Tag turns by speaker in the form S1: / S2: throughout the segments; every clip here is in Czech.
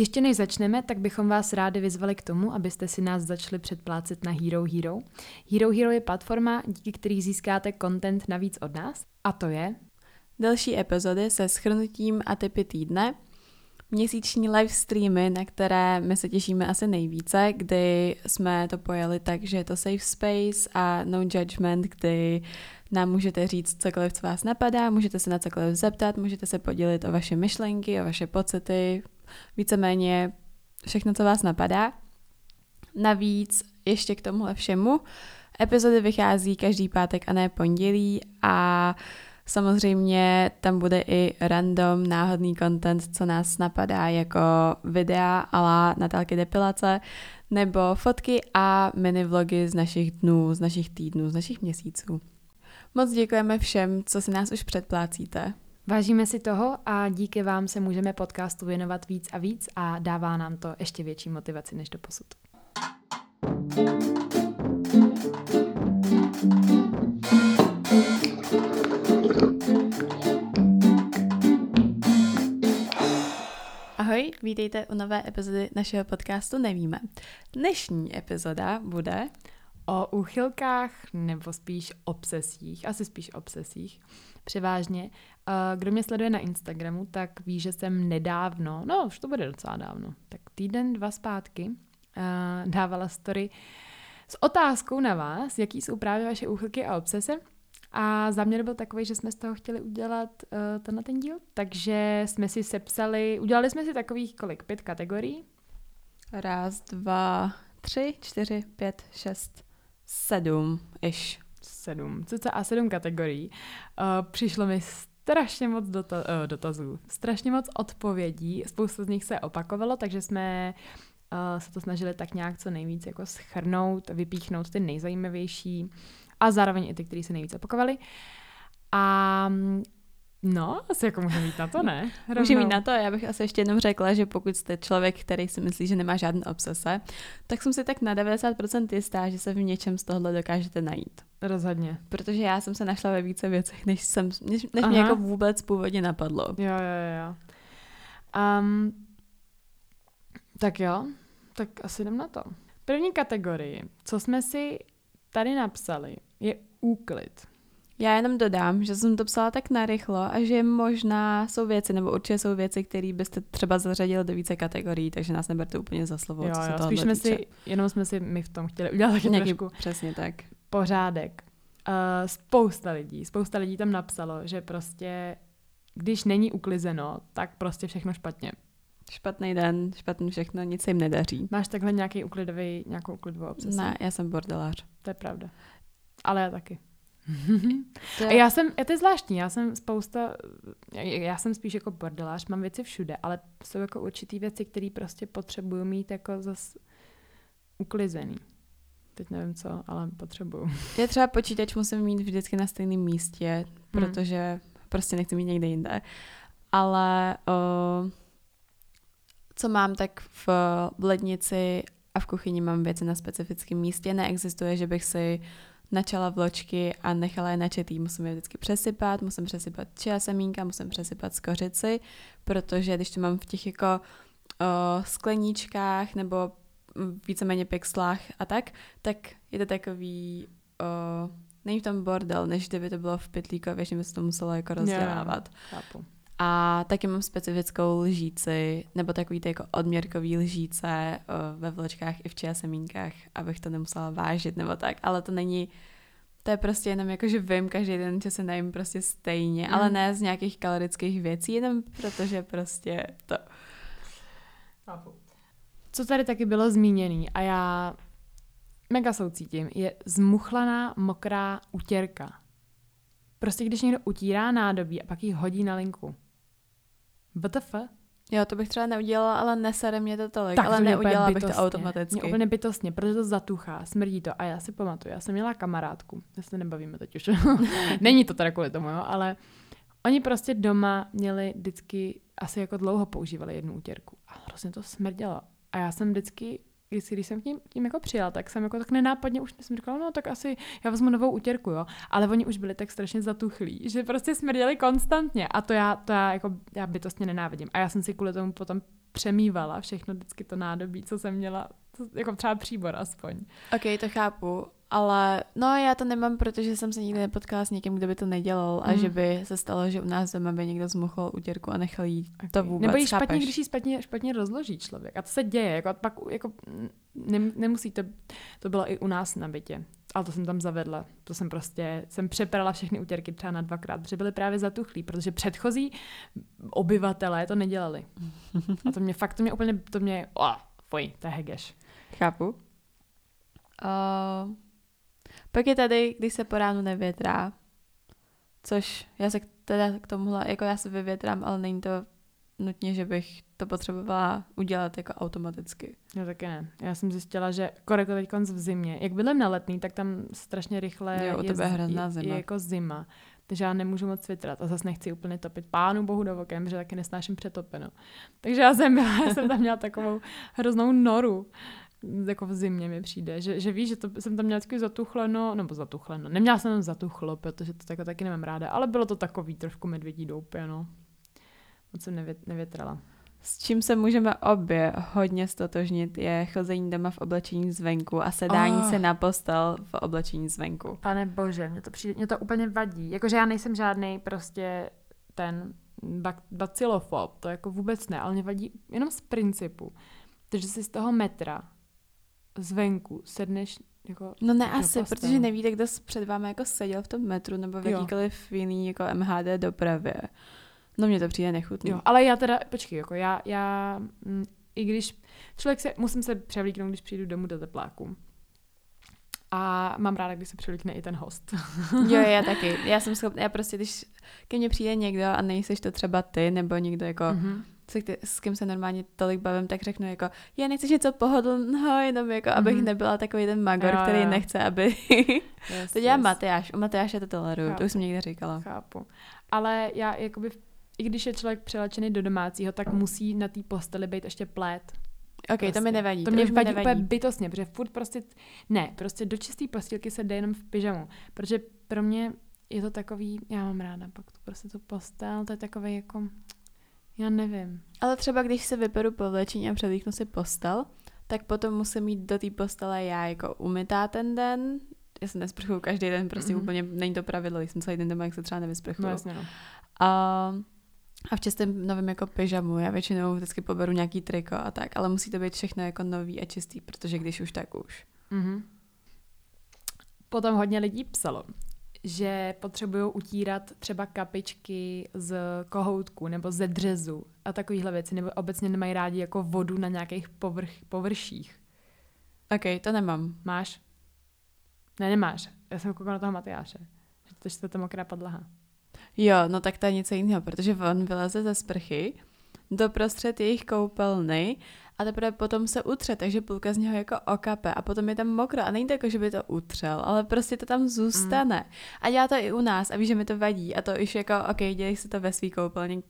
S1: Ještě než začneme, tak bychom vás rádi vyzvali k tomu, abyste si nás začali předplácet na Hero Hero. Hero Hero je platforma, díky který získáte content navíc od nás. A to je...
S2: Další epizody se schrnutím a typy týdne, měsíční live streamy, na které my se těšíme asi nejvíce, kdy jsme to pojeli tak, že je to safe space a no judgment, kdy nám můžete říct cokoliv, co vás napadá, můžete se na cokoliv zeptat, můžete se podělit o vaše myšlenky, o vaše pocity, víceméně všechno, co vás napadá. Navíc ještě k tomuhle všemu epizody vychází každý pátek a ne pondělí a Samozřejmě tam bude i random, náhodný content, co nás napadá, jako videa ala Natálky depilace, nebo fotky a mini vlogy z našich dnů, z našich týdnů, z našich měsíců. Moc děkujeme všem, co si nás už předplácíte.
S1: Vážíme si toho a díky vám se můžeme podcastu věnovat víc a víc a dává nám to ještě větší motivaci než do posud.
S2: Ahoj, vítejte u nové epizody našeho podcastu Nevíme. Dnešní epizoda bude
S1: o úchylkách nebo spíš obsesích, asi spíš obsesích, převážně. Kdo mě sleduje na Instagramu, tak ví, že jsem nedávno, no už to bude docela dávno, tak týden, dva zpátky, dávala story s otázkou na vás, jaký jsou právě vaše úchylky a obsese. A záměr byl takový, že jsme z toho chtěli udělat uh, tenhle ten díl, takže jsme si sepsali, udělali jsme si takových kolik, pět kategorií?
S2: Raz, dva, tři, čtyři, pět, šest, sedm, iš.
S1: Sedm, a sedm kategorií. Uh, přišlo mi strašně moc dota- uh, dotazů, strašně moc odpovědí, spousta z nich se opakovalo, takže jsme uh, se to snažili tak nějak co nejvíc jako schrnout, vypíchnout ty nejzajímavější a zároveň i ty, které se nejvíc opakovaly. A No, asi jako můžeme mít na to, ne?
S2: Můžeme mít na to, já bych asi ještě jenom řekla, že pokud jste člověk, který si myslí, že nemá žádné obsese, tak jsem si tak na 90% jistá, že se v něčem z tohohle dokážete najít.
S1: Rozhodně.
S2: Protože já jsem se našla ve více věcech, než, jsem, než, než mě jako vůbec původně napadlo.
S1: Jo, jo, jo. Um, tak jo, tak asi jdem na to. První kategorii, co jsme si tady napsali, je úklid.
S2: Já jenom dodám, že jsem to psala tak narychlo a že možná jsou věci, nebo určitě jsou věci, které byste třeba zařadili do více kategorií, takže nás neberte úplně za slovo,
S1: jo,
S2: co se
S1: jo, spíš jsme si, jenom jsme si my v tom chtěli udělat taky Nějaký, trošku
S2: přesně tak.
S1: Pořádek. Uh, spousta lidí, spousta lidí tam napsalo, že prostě když není uklizeno, tak prostě všechno špatně.
S2: Špatný den, špatný všechno, nic se jim nedaří.
S1: Máš takhle nějaký uklidový, nějakou uklidovou obsesi?
S2: Ne, já jsem bordelář.
S1: To je pravda. Ale já taky. to je... A já jsem, to je zvláštní, já jsem spousta, já jsem spíš jako bordelář, mám věci všude, ale jsou jako určitý věci, které prostě potřebuju mít jako zas uklizený. Teď nevím co, ale potřebuju.
S2: Já třeba počítač musím mít vždycky na stejném místě, hmm. protože prostě nechci mít někde jinde. Ale uh, co mám, tak v lednici a v kuchyni mám věci na specifickém místě. Neexistuje, že bych si načala vločky a nechala je načetý. Musím je vždycky přesypat, musím přesypat čia semínka, musím přesypat skořici, protože když to mám v těch jako o, skleníčkách nebo víceméně pixlách a tak, tak je to takový, o, není v tom bordel, než kdyby to bylo v pytlíkově, že by se to muselo jako rozdělávat.
S1: Yeah, chápu.
S2: A taky mám specifickou lžíci, nebo takový ty jako odměrkový lžíce uh, ve vločkách i v čia semínkách, abych to nemusela vážit nebo tak, ale to není, to je prostě jenom jako, že vím každý den, že se najím prostě stejně, mm. ale ne z nějakých kalorických věcí, jenom protože prostě to.
S1: Co tady taky bylo zmíněný a já mega soucítím, je zmuchlaná mokrá utěrka. Prostě když někdo utírá nádobí a pak ji hodí na linku. WTF?
S2: Jo, to bych třeba neudělala, ale nesere mě to tolik, tak ale to neudělala bych to automaticky.
S1: Mě úplně bytostně, protože to zatuchá, smrdí to. A já si pamatuju, já jsem měla kamarádku, já se nebavíme teď už. Není to teda kvůli tomu, jo, ale oni prostě doma měli vždycky, asi jako dlouho používali jednu útěrku. A hrozně to smrdělo. A já jsem vždycky když, když jsem tím, tím jako přijela, tak jsem jako tak nenápadně už jsem říkala, no tak asi já vezmu novou utěrku, jo. Ale oni už byli tak strašně zatuchlí, že prostě smrděli konstantně a to já, to já jako, já bytostně nenávidím. A já jsem si kvůli tomu potom přemývala všechno vždycky to nádobí, co jsem měla, jako třeba příbor aspoň.
S2: Ok, to chápu, ale no já to nemám, protože jsem se nikdy nepotkala s někým, kdo by to nedělal a
S1: Mm.
S2: že by se stalo, že u nás doma by někdo zmuchl utěrku a nechal jí to vůbec,
S1: Nebo ji špatně,
S2: chápeš?
S1: když ji špatně, špatně rozloží člověk. A to se děje. Jako, pak, jako, nem, nemusí to, to bylo i u nás na bytě. Ale to jsem tam zavedla. To jsem prostě, jsem přeprala všechny utěrky třeba na dvakrát, protože byly právě zatuchlí, protože předchozí obyvatelé to nedělali. A to mě fakt, to mě úplně, to mě, oh, fuj, to je hegeš.
S2: Chápu. Uh, pak je tady, když se po ránu nevětrá, což já se k- teda k tomuhle, jako já se vyvětrám, ale není to nutně, že bych to potřebovala udělat jako automaticky.
S1: Já taky ne. Já jsem zjistila, že korekle teď v zimě, jak bydlím na letný, tak tam strašně rychle
S2: Jo, u tebe je hrozná zima.
S1: je jako zima. Takže já nemůžu moc vytrat a zase nechci úplně topit pánu bohu do okem, že taky nesnáším přetopeno. Takže já jsem byla, já jsem tam měla takovou hroznou noru, jako v zimě mi přijde, že, že víš, že to jsem tam měla vždycky zatuchleno, nebo zatuchleno, neměla jsem tam zatuchlo, protože to tako taky nemám ráda, ale bylo to takový trošku medvědí doupě, no. Moc jsem nevět, nevětrala.
S2: S čím se můžeme obě hodně stotožnit, je chození doma v oblečení zvenku a sedání
S1: Oh.
S2: se na postel v oblečení zvenku.
S1: Pane bože, mě to, přijde, mě to úplně vadí. Jakože já nejsem žádný prostě ten bak, bacilofob, to jako vůbec ne, ale mě vadí jenom z principu. Takže si z toho metra zvenku sedneš jako...
S2: No ne asi,
S1: postele.
S2: protože nevíte, kdo před vámi jako seděl v tom metru nebo v
S1: Jo.
S2: jakýkoliv jiný jako MHD dopravě. No mně to přijde nechutný.
S1: Jo, ale já teda, počkej, jako já, já mm, i když člověk se, musím se převlíknout, když přijdu domů do tepláku. A mám ráda, když se převlíkne i ten host.
S2: Jo, já taky. Já jsem schopná, já prostě, když ke mně přijde někdo a nejseš to třeba ty, nebo někdo jako, mm. Se, s kým se normálně tolik bavím, tak řeknu jako, já nechceš něco pohodlného, jenom jako, abych
S1: Mhm.
S2: nebyla takový ten magor,
S1: Jo,
S2: který
S1: jo.
S2: nechce, aby...
S1: Yes,
S2: to dělá
S1: yes.
S2: Matyáš, u Matyáše to toleruju, to už jsem někde říkala.
S1: Chápu. Ale já jakoby, i když je člověk přelečený do domácího, tak musí na té posteli být ještě plét.
S2: Ok, to mi nevadí.
S1: To mě
S2: už mi
S1: vadí
S2: nevadí.
S1: úplně bytostně, protože furt prostě, ne, prostě do čisté postýlky se jde jenom v pyžamu. Protože pro mě je to takový, já mám ráda pak tu prostě tu postel, to je takový jako, já nevím.
S2: Ale třeba když se vyperu po vlečení a převlíknu si postel, tak potom musím mít do té postele já jako umytá ten den. Já se nesprchuju každý den, prostě
S1: Mhm.
S2: mm-hmm. úplně není to pravidlo, když jsem celý den doma, jak se třeba nevysprchuju.
S1: No jasně, no.
S2: A, a v čistém novém jako pyžamu, já většinou vždycky poberu nějaký triko a tak, ale musí to být všechno jako nový a čistý, protože když už, tak už.
S1: Mhm. Potom hodně lidí psalo, že potřebují utírat třeba kapičky z kohoutku nebo ze dřezu a takovéhle věci, nebo obecně nemají rádi jako vodu na nějakých povrch, površích.
S2: Ok, to nemám.
S1: Máš? Ne, nemáš. Já jsem koukala na toho Matyáše. Že to je čtvrtá mokrá podlaha.
S2: Jo, no tak to je něco jiného, protože on vyleze ze sprchy doprostřed jejich koupelny a teprve potom se utře, takže půlka z něho jako okape a potom je tam mokro a není to jako, že by to utřel, ale prostě to tam zůstane. Mm. A dělá to i u nás a víš, že mi to vadí a to už jako, ok, dělej si to ve svý koupelně,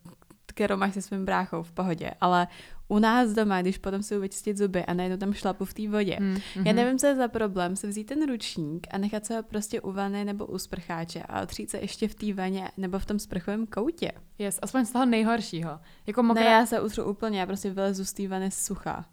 S2: kterou máš se svým bráchou v pohodě, ale u nás doma, když potom si vyčistit zuby a najednou tam šlapu v té vodě,
S1: Mm,
S2: já nevím, co je za problém, si vzít ten ručník a nechat se ho prostě u vany nebo u sprcháče a otřít se ještě v té vaně nebo v tom sprchovém koutě.
S1: Yes, aspoň z toho nejhoršího. Jako mokrá...
S2: Ne, já se utřu úplně, já prostě vylezu z té vany suchá.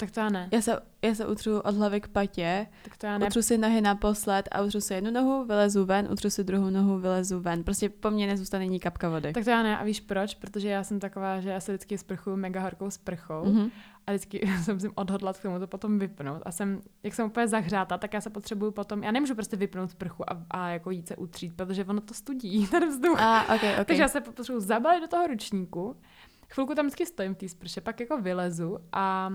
S1: Tak to já ne.
S2: Já se, já se utřu od hlavy k patě,
S1: Tak to já ne.
S2: utřu si nohy naposled a utřu si jednu nohu, vylezu ven, utřu si druhou nohu, vylezu ven. Prostě po mně nezůstane ní kapka vody.
S1: Tak to já ne. A víš proč? Protože já jsem taková, že já se vždycky sprchuju mega horkou sprchou.
S2: Mhm.
S1: a vždycky se musím odhodlat k tomu to potom vypnout. A jsem, jak jsem úplně zahřátá, tak já se potřebuju potom, já nemůžu prostě vypnout sprchu a, a jako jít se utřít, protože ono to studí, ten vzduch.
S2: A, ok, ok.
S1: Takže já se potřebuju zabalit do toho ručníku, chvilku tam vždycky stojím v té sprše, pak jako vylezu a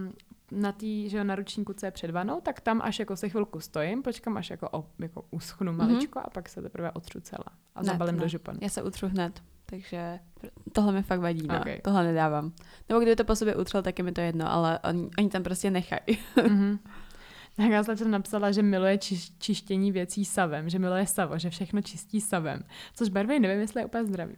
S1: na tý, že na ručníku, co je před vanou, tak tam až jako se chvilku stojím, počkám, až jako, o, jako uschnu maličko a pak se teprve otřu celá a
S2: Ne,
S1: zabalím
S2: ne.
S1: do županu.
S2: Já se utřu hned, takže tohle mi fakt vadí, no.
S1: Ok.
S2: Tohle nedávám. Nebo kdyby to po sobě utřel, tak je mi to jedno, ale oni, oni tam prostě nechají.
S1: Mhm. Tak já jsem napsala, že miluje či- čištění věcí savem, že miluje savo, že všechno čistí savem. Což barvej nevím, jestli je úplně zdravý.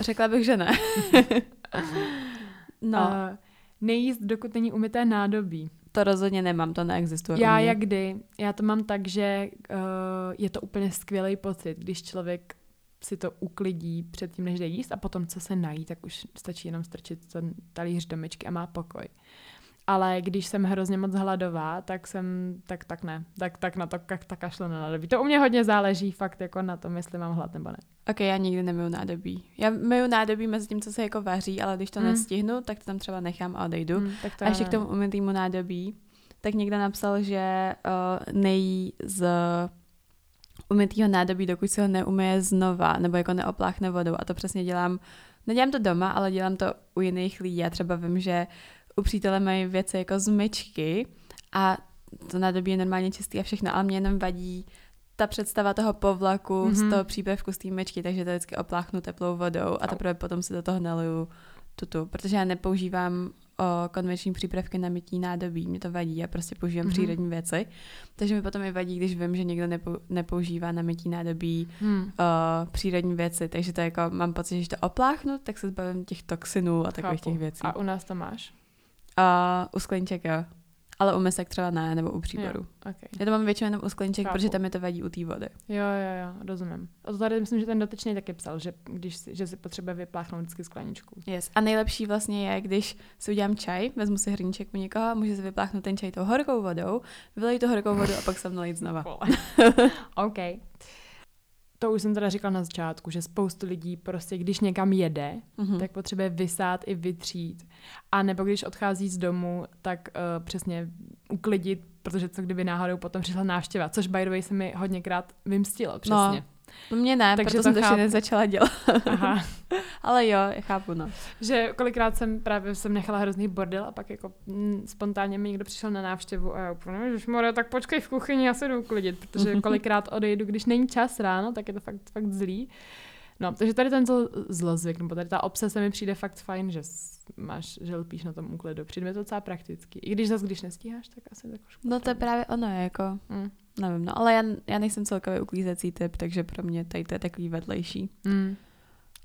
S2: Řekla bych, že ne. no,
S1: Uh, nejíst, dokud není umyté nádobí.
S2: to rozhodně nemám, to neexistuje. u
S1: Já
S2: mě.
S1: jak kdy? Já to mám tak, že uh, je to úplně skvělý pocit, když člověk si to uklidí předtím, než jde jíst a potom, co se nají, tak už stačí jenom strčit ten talíř do myčky a má pokoj. Ale když jsem hrozně moc hladová, tak jsem, tak, tak ne, tak, tak na to tak, tak kašlu na nádobí. To u mě hodně záleží fakt jako na tom, jestli mám hlad nebo ne.
S2: Ok, já nikdy nemiju nádobí. Já miju nádobí mezi tím, co se jako vaří, ale když to hmm. nestihnu, tak to tam třeba nechám a odejdu. Hmm, tak to a ještě k tomu umytýmu nádobí, tak někdo napsal, že uh, nejí z umytýho nádobí, dokud se ho neumyje znova, nebo jako neopláchne vodou. A to přesně dělám, nedělám to doma, ale dělám to u jiných lidí. Já třeba vím, že u přítele mají věci jako z myčky a to nádobí je normálně čistý a všechno, ale mě jenom vadí ta představa toho povlaku mm-hmm. z mhm. toho přípevku z té myčky, takže to vždycky opláchnu teplou vodou a teprve potom si do toho naliju tutu, protože já nepoužívám o konvenční přípravky na mytí nádobí, mě to vadí, já prostě používám mm-hmm. přírodní věci, takže mi potom i vadí, když vím, že někdo nepou, nepoužívá na mytí nádobí mm. o, přírodní věci, takže to jako mám pocit, že to opláchnu, tak se zbavím těch toxinů a takových Chápu. těch věcí.
S1: A u nás to máš?
S2: A u skleníček jo. Ale u mesek třeba ne, nebo u příboru. Jo, okay. Já to mám většinou jenom u skleníček, Chápu. protože tam je to vadí u té vody.
S1: Jo, jo, jo, rozumím. A to tady myslím, že ten dotyčný taky psal, že, když si, že si potřebuje vypláchnout vždycky skleničku.
S2: Yes. A nejlepší vlastně je, když si udělám čaj, vezmu si hrníček u někoho, může si vypláchnout ten čaj tou horkou vodou, vylej tu horkou vodu a pak se mnou znova.
S1: OK to už jsem teda říkala na začátku, že spoustu lidí prostě, když někam jede, mm-hmm. tak potřebuje vysát i vytřít. A nebo když odchází z domu, tak uh, přesně uklidit, protože co kdyby náhodou potom přišla návštěva, což by the way se mi hodněkrát vymstilo, přesně. No.
S2: No mě ne, Takže proto to jsem to ještě nezačala dělat. Aha. Ale jo, já chápu, no.
S1: Že kolikrát jsem právě jsem nechala hrozný bordel a pak jako m, spontánně mi někdo přišel na návštěvu a já úplně, že more, tak počkej v kuchyni, já se jdu uklidit, protože kolikrát odejdu, když není čas ráno, tak je to fakt, fakt zlý. No, takže tady ten zlozvyk, nebo tady ta obsese mi přijde fakt fajn, že máš, že lpíš na tom úklidu. Přijde mi to docela prakticky. I když zase, když nestíháš, tak asi tak
S2: No to je právě ono, jako, mm. Nevím, no, ale já, já nejsem celkově uklízecí typ, takže pro mě tady to je takový vedlejší. Mm.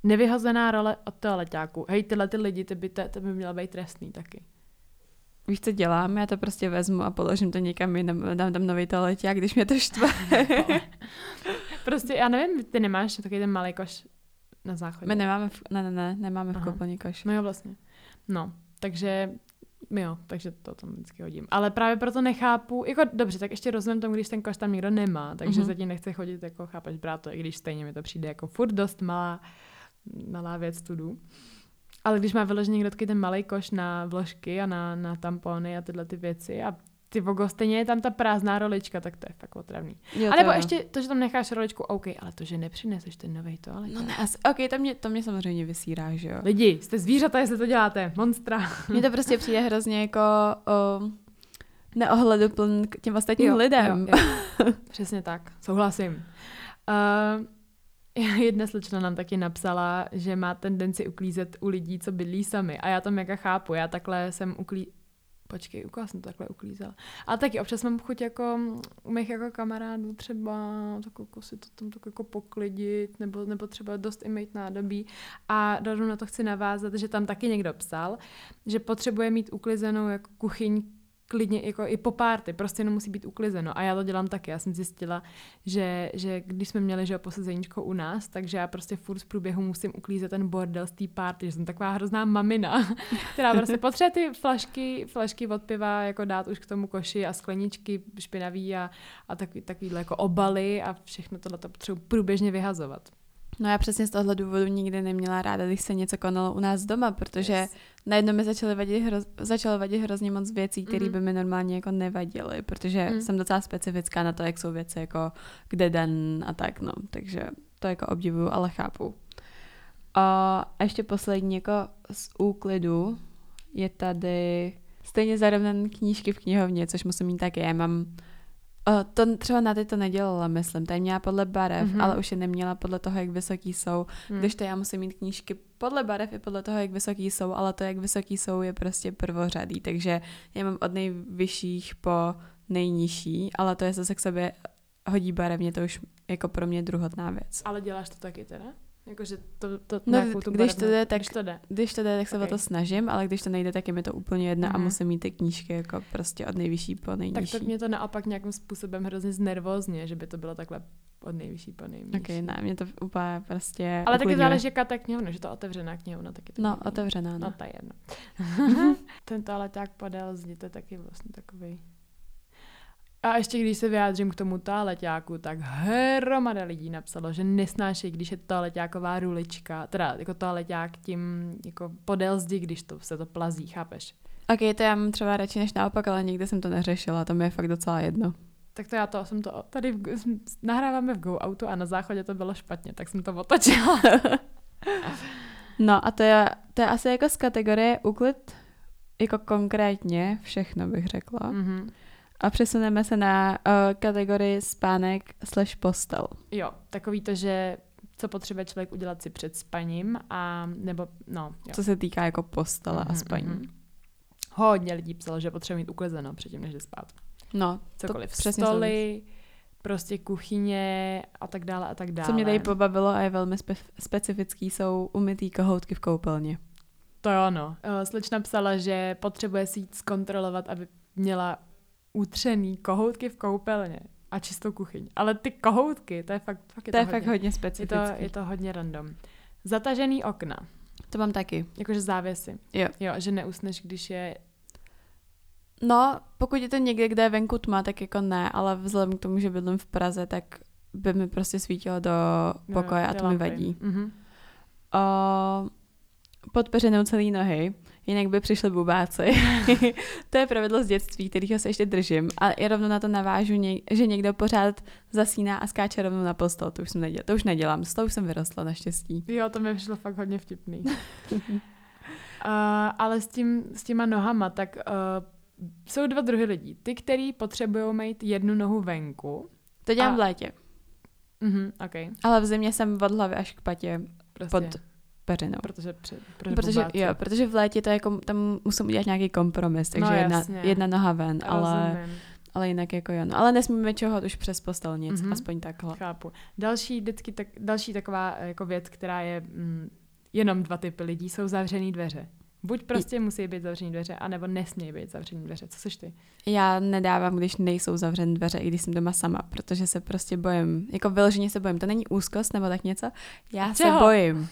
S1: Nevyhozená role od toaleťáku. Hej, tyhle ty lidi, ty by, to, to by mělo být trestný taky.
S2: Víš, co dělám? Já to prostě vezmu a položím to někam jinam, dám tam nový toaleťák, když mě to štve.
S1: prostě, já nevím, ty nemáš takový ten malý koš na záchodě.
S2: My nemáme, v, ne, ne, ne, nemáme v koupelní koš.
S1: No jo, vlastně. No, takže Jo, takže to tam vždycky hodím. Ale právě proto nechápu, jako dobře, tak ještě rozumím tomu, když ten koš tam nikdo nemá, takže mm-hmm. zatím nechce chodit, jako chápeš, brát to, i když stejně mi to přijde jako furt dost malá, malá věc tudu. Ale když má vyložený někdo taky ten malý koš na vložky a na, na tampony a tyhle ty věci a ty vogo, stejně je tam ta prázdná rolička, tak to je fakt otravný. Jo, a nebo jo. ještě to, že tam necháš roličku, OK, ale to, že nepřineseš ten nový toalet.
S2: No ne, asi, OK, to mě, to mě samozřejmě vysírá, že jo.
S1: Lidi, jste zvířata, jestli to děláte, monstra.
S2: Mně to prostě přijde hrozně jako o, neohledupln k těm ostatním jo, lidem. Jo,
S1: jo. Přesně tak, souhlasím. Uh, jedna slečna nám taky napsala, že má tendenci uklízet u lidí, co bydlí sami. A já to mega chápu. Já takhle jsem uklí počkej, u koho jsem to takhle uklízela. A taky občas mám chuť jako u mých jako kamarádů třeba tak jako si to tam tak jako poklidit, nebo, nebo třeba dost i mít nádobí. A rovnou na to chci navázat, že tam taky někdo psal, že potřebuje mít uklizenou jako kuchyň klidně jako i po párty, prostě jenom musí být uklizeno. A já to dělám taky. Já jsem zjistila, že, že když jsme měli že posezeníčko u nás, takže já prostě furt z průběhu musím uklízet ten bordel z té párty, že jsem taková hrozná mamina, která prostě potřebuje ty flašky, flašky od piva jako dát už k tomu koši a skleničky špinavý a, a takový, takovýhle jako obaly a všechno tohle to potřebuji průběžně vyhazovat.
S2: No já přesně z tohohle důvodu nikdy neměla ráda, když se něco konalo u nás doma, protože yes. najednou mi začaly vadit, hro, začalo vadit hrozně moc věcí, které mm-hmm. by mi normálně jako nevadily, protože mm. jsem docela specifická na to, jak jsou věci jako kde den a tak, no. Takže to jako obdivuju, ale chápu. A ještě poslední jako z úklidu je tady stejně zarovnan knížky v knihovně, což musím mít taky. Já mám Uh, to třeba na ty to nedělala, myslím. Tady měla podle barev, mm-hmm. ale už je neměla podle toho, jak vysoký jsou. Mm. Když to já musím mít knížky podle barev i podle toho, jak vysoký jsou, ale to, jak vysoký jsou, je prostě prvořadý. Takže já mám od nejvyšších po nejnižší, ale to je zase k sobě hodí barevně, to už jako pro mě druhotná věc.
S1: Ale děláš to taky teda? Jakože to, to
S2: no, tu když, to jde, tak, když to jde. Když to jde, tak se okay. o to snažím, ale když to nejde, tak je mi to úplně jedno mm-hmm. a mhm. musím mít ty knížky jako prostě od nejvyšší po nejnižší.
S1: Tak to mě to naopak nějakým způsobem hrozně znervozně, že by to bylo takhle Od nejvyšší po nejnižší.
S2: Ok, ne, mě to úplně prostě
S1: Ale taky záleží, jaká ta knihovna, že to otevřená knihovna, taky to
S2: No,
S1: není.
S2: otevřená, no.
S1: No, to je jedno. Ten toaleťák podél zdi, to je taky vlastně takový. A ještě když se vyjádřím k tomu toaleťáku, tak hromada lidí napsalo, že nesnášejí, když je toaleťáková rulička, teda jako toaleťák tím jako podél zdi, když to se to plazí, chápeš?
S2: Ok, to já mám třeba radši než naopak, ale nikdy jsem to neřešila, to mi je fakt docela jedno.
S1: Tak to já to jsem to, tady v, nahráváme v Go Autu a na záchodě to bylo špatně, tak jsem to otočila.
S2: No a to je, to je asi jako z kategorie úklid jako konkrétně všechno bych řekla.
S1: mm-hmm.
S2: A přesuneme se na uh, kategorii spánek slash postel.
S1: Jo, takový to, že co potřebuje člověk udělat si před spaním a nebo, no, jo.
S2: Co se týká jako postele a
S1: Mhm,
S2: spaní.
S1: mhm. Hodně lidí psalo, že potřebuje mít uklizeno předtím, než jde spát.
S2: No,
S1: Cokoliv.
S2: to přesně
S1: Stoly, prostě kuchyně a tak dále a tak dále.
S2: Co mě tady pobavilo a je velmi spe- specifický, jsou umytý kohoutky v koupelně.
S1: To jo, no. Eh, Slečna psala, že potřebuje si jít zkontrolovat, aby měla utřený kohoutky v koupelně a čistou kuchyň. Ale ty kohoutky, to je fakt, fakt je
S2: To je
S1: hodně,
S2: fakt hodně
S1: je to, je to hodně random. Zatažený okna,
S2: To mám taky.
S1: jakože závěsy.
S2: Jo.
S1: Jo, že neusneš, když je...
S2: No, pokud je to někde, kde je venku tma, tak jako ne, ale vzhledem k tomu, že bydlím v Praze, tak by mi prostě svítilo do pokoje
S1: jo,
S2: a to mi
S1: lampy.
S2: vadí.
S1: Mhm.
S2: O, pod peřinou celý nohy, jinak by přišli bubáci. to je pravidlo z dětství, kterého se ještě držím. A i rovno na to navážu, že někdo pořád zasíná a skáče rovnou na postel. To už, jsem neděl- to už nedělám, toho už jsem vyrostla naštěstí.
S1: Jo, to mi přišlo fakt hodně vtipný. uh, ale s, tím, s těma nohama, tak uh, jsou dva druhy lidí. Ty, který potřebují mít jednu nohu venku.
S2: To dělám
S1: A-
S2: v létě,
S1: Mhm, OK.
S2: ale v zimě jsem od hlavy až k patě
S1: Prostě,
S2: pod peřinou.
S1: protože, pře, protože,
S2: Protože, jo, protože v létě to je jako, tam musím udělat nějaký kompromis, takže
S1: No,
S2: jedna,
S1: jasně.
S2: jedna noha ven, ale,
S1: Rozumím,
S2: ale jinak jako jo. No, ale nesmíme čeho už přes postel nic,
S1: Mhm.
S2: aspoň takhle.
S1: chápu. Další, vždycky, tak, další taková jako věc, která je mm, jenom dva typy lidí, jsou zavřený dveře. Buď prostě musí být zavřený dveře, anebo nesmějí být zavřený dveře. Co seš ty?
S2: Já nedávám, když nejsou zavřené dveře, i když jsem doma sama, protože se prostě bojím. Jako vyloženě se bojím. To není úzkost nebo tak něco. Já se
S1: Čeho?
S2: bojím.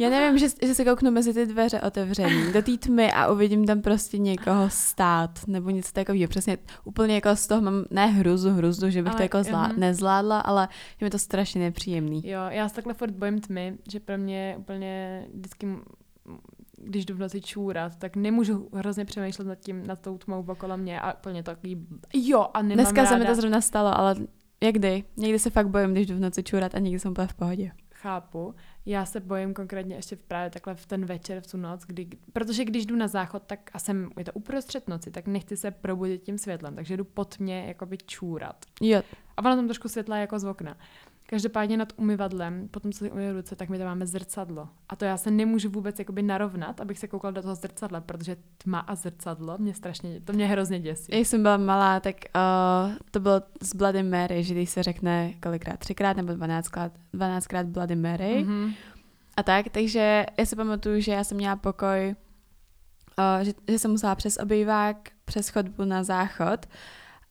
S2: Já nevím, že, že se kouknu mezi ty dveře otevřený, do té tmy a uvidím tam prostě někoho stát, nebo něco takového. Přesně úplně jako z toho mám ne hruzu, hruzu, že bych
S1: Ale,
S2: to jako zlá,
S1: mhm.
S2: nezvládla, ale je mi to strašně nepříjemný.
S1: Jo, já se takhle furt bojím tmy, že pro mě úplně vždycky, když jdu v noci čůrat, tak nemůžu hrozně přemýšlet nad tím, nad tou tmou okolo mě a úplně takový, jo, a nemám
S2: Dneska
S1: ráda,
S2: se mi to zrovna stalo, ale jak kdy? Někdy se fakt bojím, když jdu v noci čůrat a někdy jsem úplně v pohodě.
S1: chápu. Já se bojím konkrétně ještě v právě takhle v ten večer, v tu noc, kdy, protože když jdu na záchod, tak a jsem, je to uprostřed noci, tak nechci se probudit tím světlem, takže jdu pod mě jakoby čůrat.
S2: Jo,
S1: A ono tam trošku světla jako z okna. Každopádně nad umyvadlem, potom co si umyju ruce, tak my tam máme zrcadlo. A to já se nemůžu vůbec jakoby narovnat, abych se koukala do toho zrcadla, protože tma a zrcadlo mě strašně, to mě hrozně děsí.
S2: Jak jsem byla malá, tak uh, to bylo z Bloody Mary, že když se řekne kolikrát, třikrát nebo dvanáctkrát, dvanáctkrát Bloody Mary
S1: Mm-hmm.
S2: a tak, takže já si pamatuju, že já jsem měla pokoj, uh, že, že jsem musela přes obývák, přes chodbu na záchod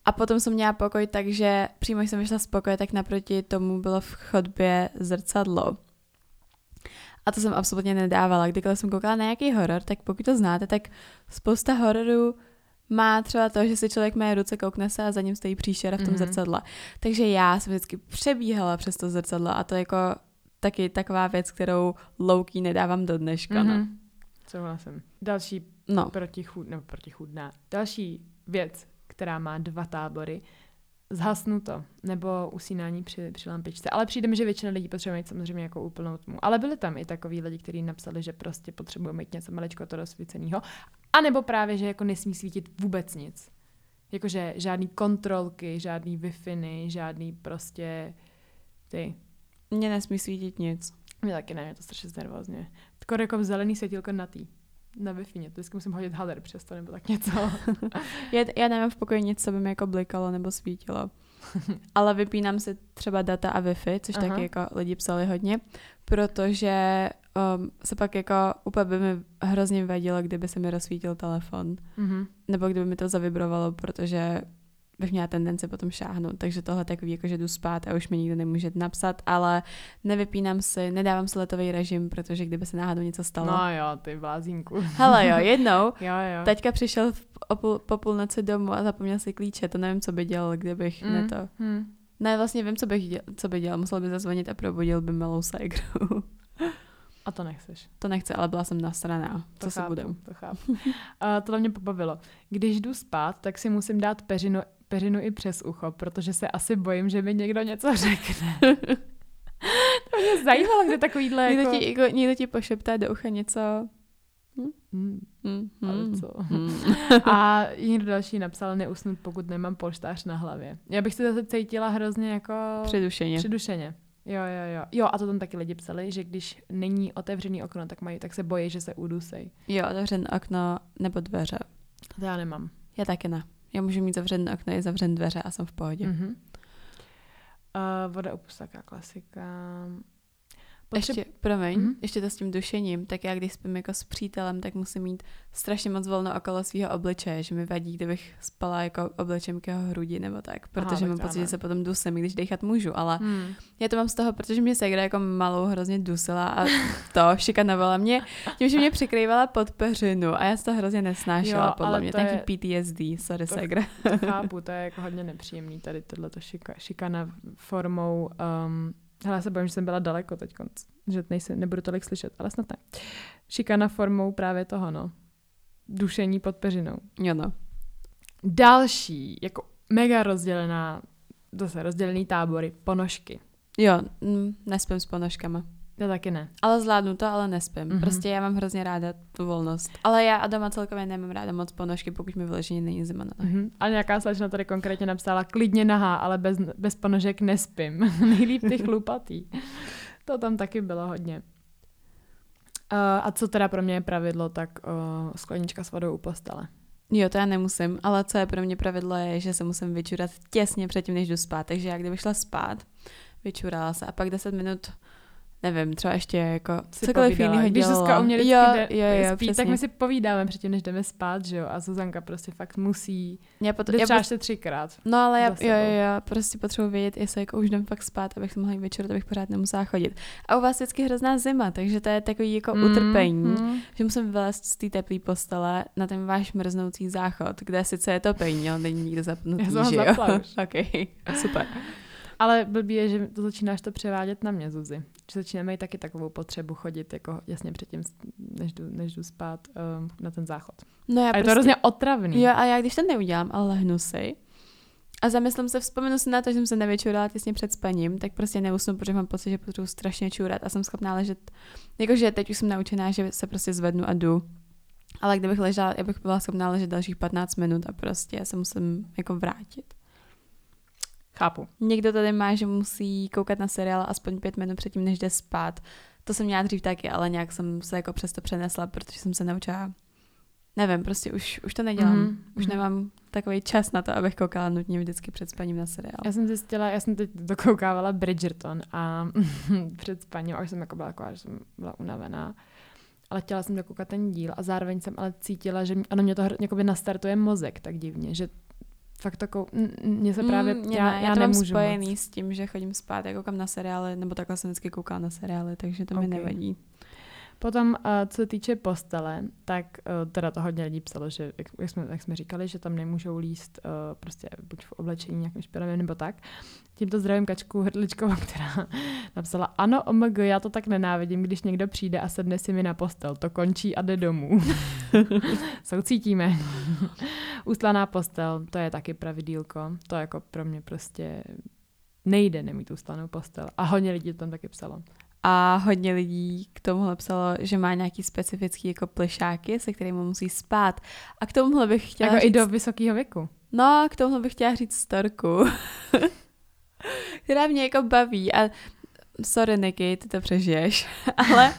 S2: a potom jsem měla pokoj, takže přímo jsem vyšla z pokoje, tak naproti tomu bylo v chodbě zrcadlo. A to jsem absolutně nedávala. Kdykoliv jsem koukala na nějaký horor, tak pokud to znáte, tak spousta hororů má třeba to, že si člověk má ruce, koukne se a za ním stojí příšera v tom
S1: Mhm.
S2: mm-hmm. zrcadle. Takže já jsem vždycky přebíhala přes to zrcadlo a to je jako taky taková věc, kterou louký nedávám do dneška. Mm-hmm. No.
S1: Mm-hmm. Souhlasím. Další
S2: no.
S1: protichůd, nebo protichůdná. Další věc, která má dva tábory, zhasnuto, nebo usínání při, při lampičce. Ale přijde mi, že většina lidí potřebuje mít samozřejmě jako úplnou tmu. Ale byli tam i takový lidi, kteří napsali, že prostě potřebují mít něco maličko to rozsvíceného. A nebo právě, že jako nesmí svítit vůbec nic. Jakože žádný kontrolky, žádný wi žádný prostě ty.
S2: Mně nesmí svítit nic.
S1: Mě taky ne, mě to strašně znervozně. Skoro jako zelený světílko na tý. Na wi to vždycky musím hodit hader přes to, nebo tak něco.
S2: Já, já nemám v pokoji nic, co by mi jako blikalo nebo svítilo. Ale vypínám si třeba data a Wi-Fi, což
S1: Aha.
S2: taky jako lidi psali hodně, protože um, se pak jako úplně by mi hrozně vadilo, kdyby se mi rozsvítil telefon.
S1: Mhm.
S2: Nebo kdyby mi to zavibrovalo, protože bych měla tendenci potom šáhnout, takže tohle takový, jako že jdu spát a už mi nikdo nemůže napsat, ale nevypínám si, nedávám si letový režim, protože kdyby se náhodou něco stalo.
S1: No jo, ty blázínku.
S2: Hele jo, jednou,
S1: jo, jo.
S2: teďka přišel v, o půl, po půlnoci domů a zapomněl si klíče, to nevím, co by dělal, kdybych mm. ne to.
S1: Mm.
S2: Ne, vlastně vím, co, bych děl, co by dělal, musel by zazvonit a probudil by malou ségru.
S1: A to nechceš.
S2: To nechce, ale byla jsem nasraná.
S1: To
S2: Co se
S1: chápu,
S2: budem.
S1: To chápu. A to mě pobavilo. Když jdu spát, tak si musím dát peřinu, peřinu i přes ucho, protože se asi bojím, že mi někdo něco řekne. to mě zajímalo, kde takovýhle
S2: Někdo,
S1: jako...
S2: ti, jako, někdo ti pošeptá do ucha něco.
S1: Hmm.
S2: Hmm,
S1: Ale
S2: hmm,
S1: co?
S2: hmm.
S1: A někdo další napsal neusnout, pokud nemám polštář na hlavě. Já bych se zase cítila hrozně jako...
S2: Přidušeně.
S1: Přidušeně. Jo, jo, jo. Jo, a to tam taky lidi psali, že když není otevřený okno, tak mají, tak se bojí, že se udusej.
S2: Jo, otevřen okno nebo dveře.
S1: To já nemám.
S2: Já taky ne. Já můžu mít zavřené okno i zavřené dveře a jsem v pohodě. Mm.
S1: Mhm. Uh, voda taká klasika.
S2: Ještě, promiň,
S1: Mhm.
S2: mm-hmm. ještě to s tím dušením, tak já když spím jako s přítelem, tak musím mít strašně moc volno okolo svého obličeje, že mi vadí, kdybych spala jako obličem k jeho hrudi nebo tak, protože
S1: tak
S2: mám pocit, že se potom dusím, i když dechat můžu, ale
S1: Hmm.
S2: já to mám z toho, protože mě segra jako malou hrozně dusila a to šikanovala mě, tím, že mě přikrývala pod peřinu a já to hrozně nesnášela,
S1: Jo,
S2: podle mě,
S1: to
S2: taky
S1: je-
S2: PTSD, sorry
S1: to-
S2: segra.
S1: To chápu, to je jako hodně nepříjemný tady tohleto šika, šikana formou um, Hele, já se bojím, že jsem byla daleko teď, že nejsem, nebudu tolik slyšet, ale snad ne. Šikana formou právě toho, no. Dušení pod peřinou.
S2: Jo no.
S1: Další, jako mega rozdělená, zase rozdělený tábory, ponožky.
S2: Jo, mm, nespím s ponožkama.
S1: Já taky ne.
S2: Ale zvládnu to, ale nespím.
S1: Mhm.
S2: Mm-hmm. Prostě já mám hrozně ráda tu volnost. Ale já a doma celkově nemám ráda moc ponožky, pokud mi vyloženě není zima na nohy.
S1: Mhm. A nějaká slečna tady konkrétně napsala, klidně nahá, ale bez, bez ponožek nespím. Nejlíp ty chlupatý. to tam taky bylo hodně. Uh, a co teda pro mě je pravidlo, tak uh, sklenička s vodou u postele.
S2: Jo, to já nemusím, ale co je pro mě pravidlo je, že se musím vyčurat těsně předtím, než jdu spát. Takže já kdybych šla spát, vyčurala se a pak 10 minut nevím, třeba ještě jako
S1: Si
S2: cokoliv jiného
S1: Když. Zuzka u mě
S2: jo, jo, jo,
S1: spí, tak
S2: přesně.
S1: my si povídáme předtím, než jdeme spát, že jo? A Zuzanka prostě fakt musí.
S2: já pot,
S1: Jde
S2: já
S1: třeba
S2: pot,
S1: ještě třikrát.
S2: no ale já, jo, jo, jo, prostě potřebuji vědět, jestli jako už jdem fakt spát, abych se mohla jít vyčurat, abych pořád nemusela chodit. A u vás je vždycky hrozná zima, takže to je takový jako
S1: Mm,
S2: utrpení.
S1: mm.
S2: že musím vylézt z té teplé postele na ten váš mrznoucí záchod, kde sice je topení, ale není nikdo zapnutý,
S1: Já jsem
S2: že jo? okay. super.
S1: Ale blbý je, že to začínáš to převádět na mě, Zuzi. Že začínáme mít taky takovou potřebu chodit jako jasně předtím, než jdu, než jdu spát um, na ten záchod.
S2: No já
S1: A je
S2: prostě,
S1: to hrozně otravný.
S2: Jo, a já když to neudělám, ale lehnu si a zamyslím se, vzpomenu si na to, že jsem se nevyčurala těsně před spaním, tak prostě neusnu, protože mám pocit, že potřebuji strašně čurat a jsem schopná ležet, jakože teď už jsem naučená, že se prostě zvednu a jdu. Ale kdybych ležela, já bych byla schopná ležet dalších 15 minut a prostě se musím jako vrátit.
S1: Chápu.
S2: Někdo tady má, že musí koukat na seriál aspoň pět minut předtím, než jde spát. To jsem měla dřív taky, ale nějak jsem se jako přesto přenesla, protože jsem se naučila Nevím, prostě už, už to nedělám.
S1: Mhm,
S2: Mm-hmm. Už
S1: mhm.
S2: nemám takový čas na to, abych koukala nutně vždycky před spaním na seriál.
S1: Já jsem zjistila, já jsem teď dokoukávala Bridgerton a před spaním, a už jsem jako byla taková, že jsem byla unavená. Ale chtěla jsem dokoukat ten díl a zároveň jsem ale cítila, že ono mě to hr- jakoby nastartuje mozek tak divně, že fakt takovou, m- m- mně se právě,
S2: Mm,
S1: já, já,
S2: já to mám
S1: nemůžu
S2: spojený
S1: moc.
S2: s tím, že chodím spát, já koukám na seriály, nebo takhle jsem vždycky koukala na seriály, takže to mi
S1: Ok.
S2: nevadí.
S1: Potom, uh, co se týče postele, tak uh, teda to hodně lidí psalo, že jak, jsme, jak jsme říkali, že tam nemůžou líst uh, prostě buď v oblečení nějakým špinavým nebo tak. Tímto zdravím Kačku Hrdličkovou, která napsala, ano, omg, já to tak nenávidím, když někdo přijde a sedne si mi na postel, to končí a jde domů. Soucítíme. Ústlaná postel, to je taky pravidílko, to jako pro mě prostě nejde nemít ústlanou postel. A hodně lidí to tam taky psalo.
S2: A hodně lidí k tomuhle psalo, že má nějaký specifický jako plešáky, se kterými musí spát. A k tomuhle bych chtěla
S1: Jako
S2: říct...
S1: i do vysokého věku.
S2: No, k tomuhle bych chtěla říct storku, která mě jako baví a sorry Niky, ty to přežiješ, ale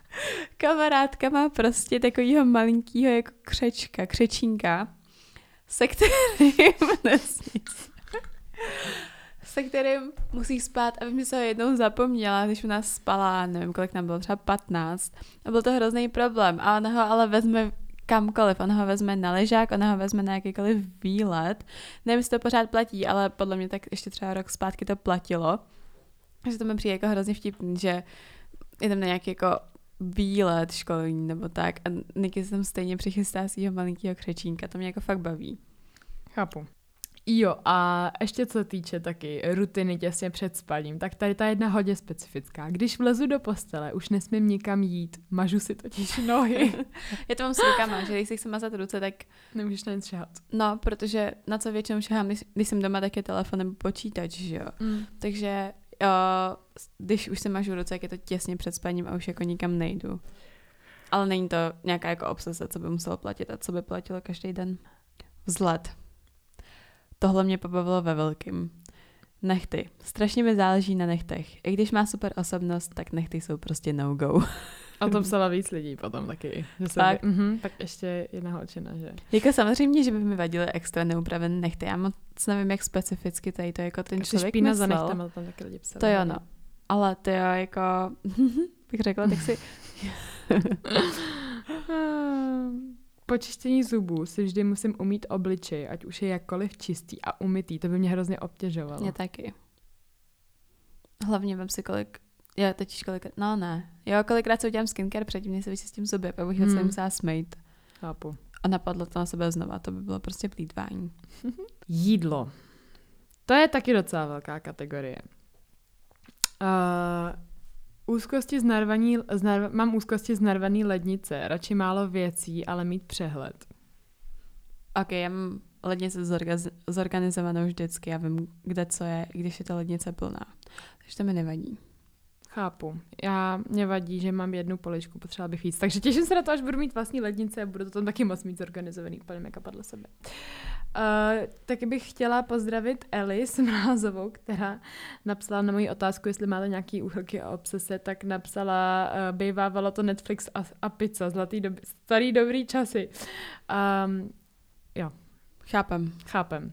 S2: kamarádka má prostě takovýho malinkýho jako křečka, křečínka, se kterým nesmíš. Se kterým musí spát a že se ho jednou zapomněla, když u nás spala, nevím, kolik nám bylo, třeba 15. A byl to hrozný problém. A ona ho ale vezme kamkoliv. Ona ho vezme na ležák, ona ho vezme na jakýkoliv výlet. Nevím, jestli to pořád platí, ale podle mě tak ještě třeba rok zpátky to platilo. Takže to mi přijde jako hrozně vtipný, že jdem na nějaký jako výlet školní nebo tak a Niky se tam stejně přichystá svého malinkého křečínka, to mě jako fakt baví.
S1: Chápu. Jo, a ještě co týče taky rutiny těsně před spaním, tak tady ta jedna hodně specifická. Když vlezu do postele, už nesmím nikam jít, mažu si totiž nohy.
S2: Já to mám s rukama, že když si chci mazat ruce, tak...
S1: Nemůžeš na nic šahat.
S2: No, protože na co většinou šahám, když, když jsem doma, tak je telefon nebo počítač, že jo.
S1: Mm.
S2: Takže uh, když už se mažu ruce, tak je to těsně před spaním a už jako nikam nejdu. Ale není to nějaká jako obsese, co by muselo platit a co by platilo každý den. Vzhled. Tohle mě pobavilo ve velkým. Nechty. Strašně mi záleží na nechtech. I když má super osobnost, tak nechty jsou prostě no-go.
S1: A to psala víc lidí potom taky. Že
S2: Tak.
S1: Mhm, tak ještě jedna holčina, že?
S2: jako samozřejmě, že by mi vadily extra neupravené nechty. Já moc nevím, jak specificky tady to jako ten
S1: Ještě
S2: člověk
S1: špína za
S2: myslel.
S1: nechtama, to tam taky lidi psali.
S2: To jo, no. Ale to jo, jako... bych řekla, tak si...
S1: Po čištění zubů si vždy musím umít obličej, ať už je jakkoliv čistý a umytý. To by mě hrozně obtěžovalo.
S2: Mě taky. Hlavně vem si kolik... Já teď kolikrát... No ne. Jo, kolikrát si udělám skincare předtím, než se vyčistím zuby, pak bych hmm. Se musela smejt.
S1: Chápu.
S2: A napadlo to na sebe znova, to by bylo prostě plýtvání.
S1: Jídlo. To je taky docela velká kategorie. Uh, úzkosti z narvaní, z narv, mám úzkosti z narvaný lednice, radši málo věcí, ale mít přehled.
S2: Ok, já mám zorgaz- zorganizovanou vždycky, já vím, kde co je, když je ta lednice plná. Takže to mi nevadí.
S1: Chápu. Já mě vadí, že mám jednu poličku, potřebovala bych víc. Takže těším se na to, až budu mít vlastní lednice a budu to tam taky moc mít zorganizovaný, úplně mega podle sebe. Uh, taky bych chtěla pozdravit Elis Mrázovou, která napsala na moji otázku, jestli máte nějaký úchylky a obsese, tak napsala, uh, bývávalo to Netflix a, a pizza, zlatý doby, starý dobrý časy. Um,
S2: Chápem.
S1: Chápem.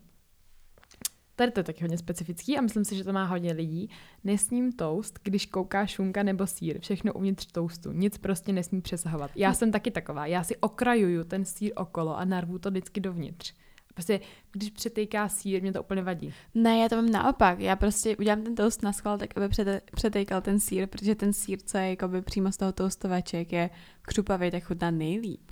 S1: Tady to je taky hodně specifický a myslím si, že to má hodně lidí. Nesním toast, když kouká šunka nebo sír. Všechno uvnitř toastu. Nic prostě nesmí přesahovat. Já jsem taky taková. Já si okrajuju ten sír okolo a narvu to vždycky dovnitř. Prostě, když přetejká sír, mě to úplně vadí.
S2: Ne, já to mám naopak. Já prostě udělám ten toast na schvál, tak aby přete- přetejkal ten sír, protože ten sír, co je jakoby přímo z toho toastovaček, je křupavý, tak chutná nejlíp.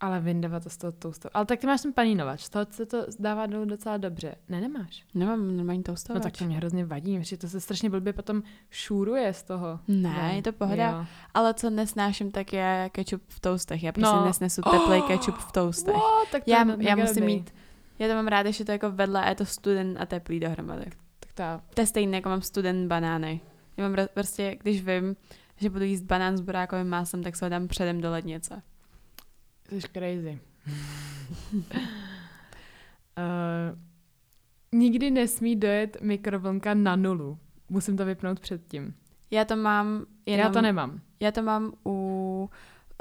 S1: Ale vyndávat to z toho toastu. Ale tak ty máš ten panínovač, z toho se to dává dolů docela dobře. Ne, nemáš.
S2: Nemám normální
S1: No
S2: toastovač.
S1: tak to mě hrozně vadí, že to se strašně blbě potom šůruje z toho.
S2: Ne,
S1: No,
S2: je to pohoda.
S1: jo.
S2: Ale co nesnáším, tak je kečup v toastech. Já prostě
S1: No.
S2: no. nesnesu teplý kečup v toastech.
S1: What? Tak to
S2: Já,
S1: je
S2: já musím
S1: dobrý.
S2: mít, já to mám ráda, že to jako vedle a je to studen a teplý dohromady.
S1: Tak ta,
S2: To je stejné, jako mám studen banány. Já mám prostě, když vím, že budu jíst banán s burákovým máslem, tak se ho dám předem do lednice.
S1: Jsi crazy. uh, nikdy nesmí dojet mikrovlnka na nulu. Musím to vypnout předtím.
S2: Já to mám jenom,
S1: Já to nemám.
S2: já to mám u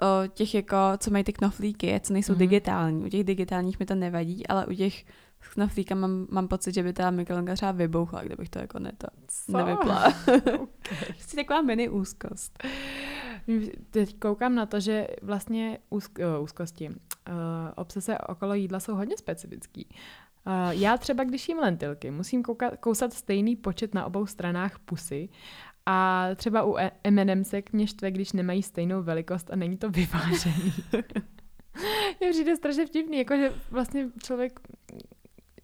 S2: o, těch jako, co mají ty knoflíky, co nejsou mm-hmm. digitální. U těch digitálních mi to nevadí, ale u těch s knoflíka mám, mám pocit, že by ta mikrovlnka třeba vybouchla, kdybych to jako neto, nevypla.
S1: okay.
S2: Prostě taková mini úzkost.
S1: Teď koukám na to, že vlastně úzk, uh, úzkosti, uh, obsese okolo jídla jsou hodně specifický. Uh, já třeba, když jím lentilky, musím koukat, kousat stejný počet na obou stranách pusy a třeba u E- M&Msek mě štve, když nemají stejnou velikost a není to vyvážený. Mně přijde strašně vtipný, jakože vlastně člověk,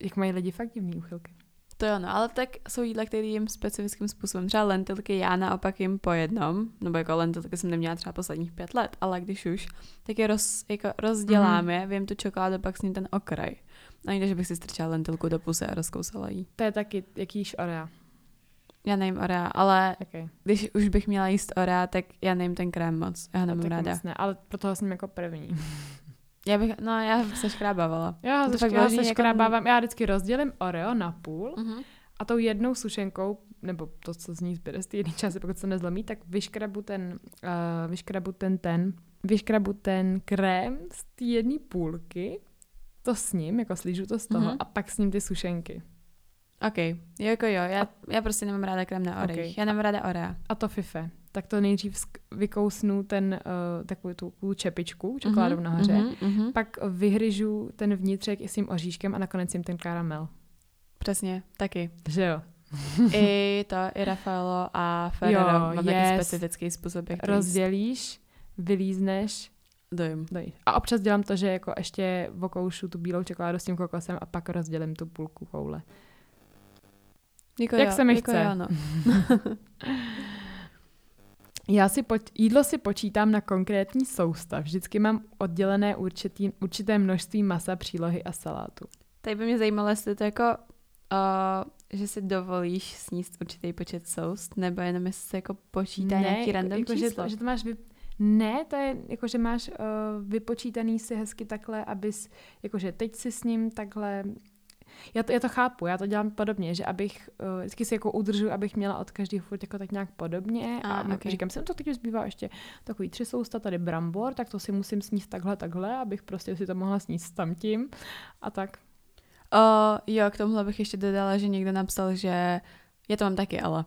S1: jak mají lidi fakt divný úchylky.
S2: To jo, no, ale tak jsou jídla, které jim specifickým způsobem. Třeba lentilky já naopak jim po jednom, nebo jako lentilky jsem neměla třeba posledních pět let, ale když už, tak je roz, jako rozdělám je, vím tu čokoládu, pak s ním ten okraj. A nejde, že bych si strčala lentilku do pusy a rozkousala jí.
S1: To je taky jakýž orea.
S2: Já nejím orea, ale
S1: Okay.
S2: když už bych měla jíst orea, tak já nejím ten krém moc. Já ho nemám ráda.
S1: Ne, ale pro toho jsem jako první.
S2: Já bych, no já se škrábávala.
S1: Já,
S2: To fakt
S1: já se
S2: jako-
S1: škrábávám, já vždycky rozdělím Oreo na půl
S2: Uh-huh.
S1: a tou jednou sušenkou, nebo to, co z ní zbyde z té jedné části, pokud se nezlomí, tak vyškrabu ten, uh, vyškrabu ten, ten, vyškrabu ten krém z té jedné půlky, to s ním, jako slížu to z toho,
S2: Mhm.
S1: a pak s ním ty sušenky.
S2: OK, jo, jako jo, já, já prostě nemám ráda krem na orech.
S1: Okay.
S2: Já nemám ráda orea.
S1: A to fife. Tak to nejdřív vykousnu ten, uh, takovou tu čepičku, čokoládu mm-hmm, nahoře,
S2: mhm, mhm.
S1: pak vyhryžu ten vnitřek i s tím oříškem a nakonec jim ten karamel.
S2: Přesně, taky.
S1: Že jo?
S2: I to, i Raffaello a Ferrero
S1: Jo,
S2: mám taky
S1: yes.
S2: specifický způsob, jak to.
S1: Rozdělíš, vylízneš,
S2: Dojím.
S1: dojíš. A občas dělám to, že jako ještě okoušu tu bílou čokoládu s tím kokosem a pak rozdělím tu půlku koule.
S2: Jako
S1: Jak
S2: jo,
S1: se mi
S2: jako
S1: chce.
S2: Jo, no.
S1: Já si poč- jídlo si počítám na konkrétní soustav. Vždycky mám oddělené určitý, určité množství masa, přílohy a salátu.
S2: Tady by mě zajímalo, jestli to jako, uh, že si dovolíš sníst určitý počet soust, nebo jenom jestli se jako počítá nějaký random
S1: jako,
S2: číslo.
S1: Že, že to máš vy... Ne, to je jako, že máš uh, vypočítaný si hezky takhle, abys, jakože teď si s ním takhle já to, já to chápu, já to dělám podobně, že abych, uh, vždycky si jako udržu, abych měla od každého furt jako tak nějak podobně a,
S2: A,
S1: a
S2: ok.
S1: okay. říkám si, no to teď už zbývá ještě takový tři sousta, tady brambor, tak to si musím sníst takhle, takhle, abych prostě si to mohla sníst tam tím a tak.
S2: Uh, jo, k tomuhle bych ještě dodala, že někdo napsal, že já to mám taky, ale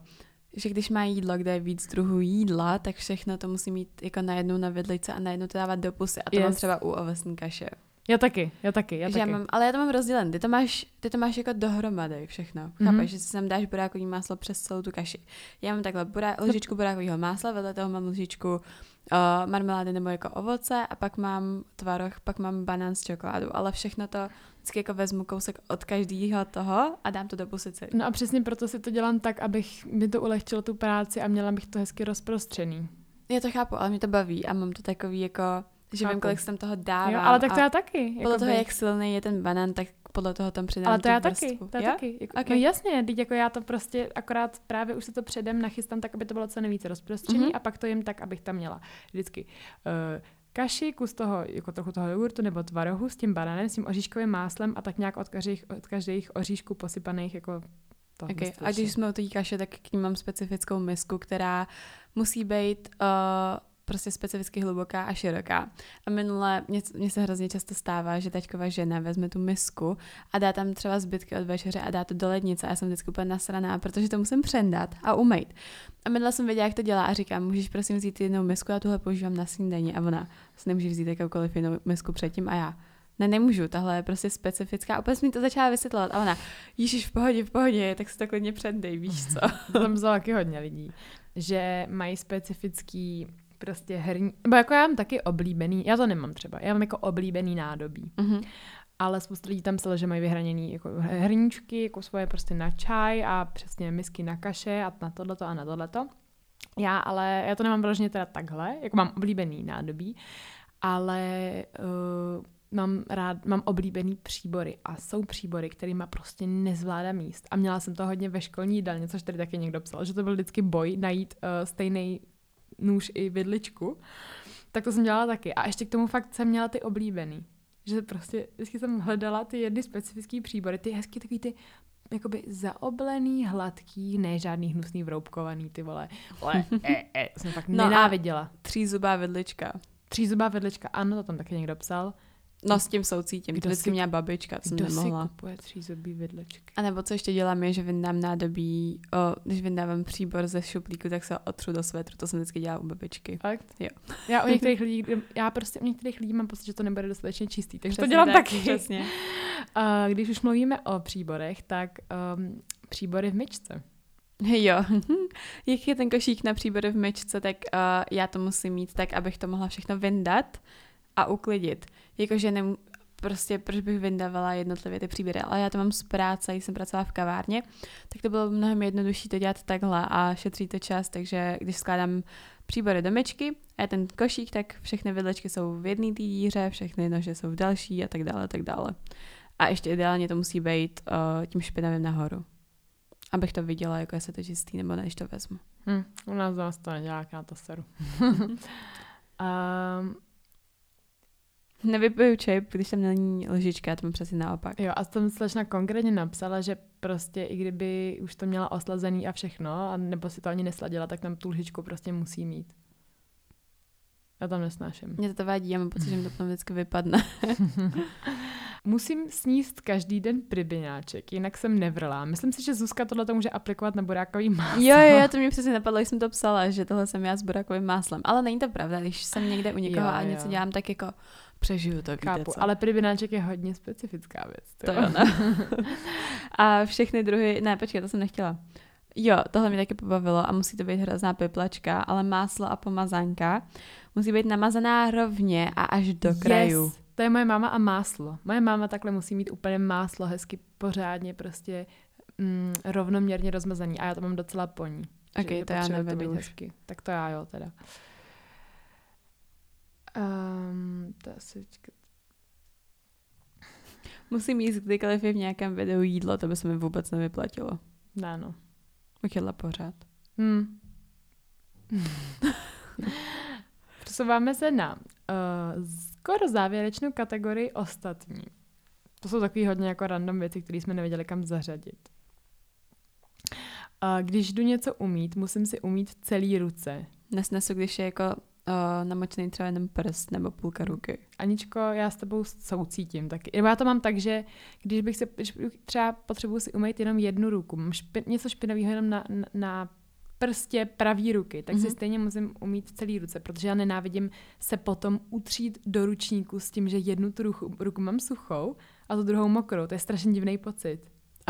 S2: že když má jídlo, kde je víc druhů jídla, tak všechno to musí mít jako najednou na vidlice a najednou to dávat do pusy. A to yes. mám třeba u ovesní kaše.
S1: Já taky, já taky, já
S2: že
S1: taky.
S2: já mám, ale já to mám rozdělen. Ty to máš, ty to máš jako dohromady všechno. Mm-hmm.
S1: Mhm.
S2: Chápeš, že si sem dáš burákový máslo přes celou tu kaši. Já mám takhle burá, lžičku burákového másla, vedle toho mám lžičku uh, marmelády nebo jako ovoce a pak mám tvaroh, pak mám banán s čokoládou. Ale všechno to vždycky jako vezmu kousek od každého toho a dám to do pusici.
S1: No a přesně proto si to dělám tak, abych mi to ulehčilo tu práci a měla bych to hezky rozprostřený.
S2: Já to chápu, ale mě to baví a mám to takový jako, že
S1: Chápu.
S2: vím, kolik jsem toho dávám.
S1: Jo, ale tak to
S2: a
S1: já taky.
S2: podle toho, jak silný je ten banán, tak podle toho tam přidám
S1: Ale to
S2: tu
S1: já
S2: vrstvu.
S1: taky, to já taky. Jako,
S2: Ok.
S1: okay. No jasně, teď jako já to prostě akorát právě už se to předem nachystám tak, aby to bylo co nejvíce rozprostřený
S2: Mhm.
S1: mm-hmm. a pak to jim tak, abych tam měla vždycky uh, kaši, kus toho, jako trochu toho jogurtu nebo tvarohu s tím banánem, s tím oříškovým máslem a tak nějak od každých, od každých oříšků posypaných jako to
S2: Okay. A když jsme u té kaše, tak k ní mám specifickou misku, která musí být uh, prostě specificky hluboká a široká. A minule, mně, mně se hrozně často stává, že taťková žena vezme tu misku a dá tam třeba zbytky od večeře a dá to do lednice a já jsem vždycky úplně nasraná, protože to musím přendat a umýt. A minule jsem věděla, jak to dělá a říkám, můžeš prosím vzít jednou misku, já tuhle používám na snídaní a ona si nemůže vzít jakoukoliv jinou misku předtím a já. Ne, nemůžu, tahle je prostě specifická. A mi to začala vysvětlovat a ona, Ježíš, v pohodě, v pohodě, tak si to klidně předej, víš co?
S1: Tam taky hodně lidí, že mají specifický prostě herní, nebo jako já mám taky oblíbený, já to nemám třeba, já mám jako oblíbený nádobí.
S2: Mhm.
S1: ale spousta lidí tam psalo, že mají vyhraněný jako hrníčky, jako svoje prostě na čaj a přesně misky na kaše a na tohleto a na tohleto. Já ale, já to nemám vyloženě teda takhle, jako mám oblíbený nádobí, ale uh, mám rád, mám oblíbený příbory a jsou příbory, kterýma prostě nezvládám jíst. A měla jsem to hodně ve školní jídelně, což tady taky někdo psal, že to byl vždycky boj najít uh, stejný nůž i vidličku. Tak to jsem dělala taky. A ještě k tomu fakt jsem měla ty oblíbený. Že prostě vždycky jsem hledala ty jedny specifické příbory, ty hezky takový ty jakoby zaoblený, hladký, ne žádný hnusný vroubkovaný, ty vole. vole e, e, to jsem fakt
S2: No
S1: nenáviděla.
S2: Třízubá vidlička.
S1: Třízubá vedlička, ano, to tam taky někdo psal.
S2: No s tím soucítím,
S1: Kdo
S2: to vždycky
S1: si-
S2: měla babička, to jsem
S1: Kdo si
S2: nemohla.
S1: kupuje třízubý vedličky?
S2: A nebo co ještě dělám je, že vyndám nádobí, o, když vyndávám příbor ze šuplíku, tak se ho otřu do svetru, to jsem vždycky dělala u babičky.
S1: Fakt?
S2: Jo.
S1: Já u některých lidí, já prostě u některých lidí mám pocit, že to nebude dostatečně čistý, takže
S2: Přesně
S1: to dělám
S2: tak,
S1: taky.
S2: Přesně.
S1: A když už mluvíme o příborech, tak um, příbory v myčce.
S2: Jo, jak je ten košík na příbory v myčce, tak uh, já to musím mít tak, abych to mohla všechno vyndat a uklidit. Jakože nem, prostě proč bych vyndávala jednotlivě ty příběry, ale já to mám z práce, jsem pracovala v kavárně, tak to bylo mnohem jednodušší to dělat takhle a šetří to čas, takže když skládám příbory do myčky a ten košík, tak všechny vidlečky jsou v jedné té díře, všechny nože jsou v další a tak dále, a tak dále. A ještě ideálně to musí být uh, tím špinavým nahoru. Abych to viděla, jako jestli to čistý nebo ne, když to vezmu.
S1: Hm, u nás zase to nedělá, já to seru. um,
S2: Nevypiju čip, když tam není lžička, mám přesně naopak.
S1: jo, a tam slečna konkrétně napsala, že prostě i kdyby už to měla oslazený a všechno, a nebo si to ani nesladila, tak tam tu lžičku prostě musí mít. Já tam nesnáším.
S2: Mě to vadí, já mám pocit, že mi to tam vždycky vypadne.
S1: Musím sníst každý den pribiňáček, jinak jsem nevrlá. Myslím si, že Zuzka tohle to může aplikovat na borákový máslo.
S2: Jo, jo, to mě přesně napadlo, když jsem to psala, že tohle jsem já s borákovým máslem. Ale není to pravda, když jsem někde u někoho
S1: Jo,
S2: a něco
S1: jo.
S2: dělám, tak jako přežiju to, víte
S1: Chápu,
S2: co.
S1: ale pribiňáček je hodně specifická věc.
S2: To jo, ne? a všechny druhy, ne, počkej, to jsem nechtěla. Jo, tohle mě taky pobavilo a musí to být hrozná peplačka, ale máslo a pomazánka musí být namazaná rovně a až do krajů.
S1: Yes, to je moje máma a máslo. Moje máma takhle musí mít úplně máslo hezky pořádně prostě mm, rovnoměrně rozmazaný a já to mám docela po ní.
S2: Ok,
S1: že
S2: to já nevedu
S1: mít
S2: už.
S1: Hezky. Tak to já jo teda. Um, to asi počkat.
S2: Musím jíst kdykoliv je v nějakém videu jídlo, to by se mi vůbec nevyplatilo.
S1: Ne, no.
S2: Bych jedla pořád.
S1: Hmm. Přesouváme se na uh, skoro závěrečnou kategorii ostatní. To jsou takový hodně jako random věci, které jsme nevěděli kam zařadit. Uh, když jdu něco umít, musím si umít celý ruce.
S2: Nesnesu, když je jako uh, namočený třeba jenom prst nebo půlka ruky.
S1: Aničko, já s tebou soucítím taky. Já to mám tak, že když bych se, třeba potřebuji si umýt jenom jednu ruku, mám špi, něco špinavého jenom na, na, na prstě pravý ruky, tak mm-hmm. si
S2: Mhm.
S1: stejně musím umít celý ruce, protože já nenávidím se potom utřít do ručníku s tím, že jednu tu ruku, ruku mám suchou a tu druhou mokrou. To je strašně divný pocit.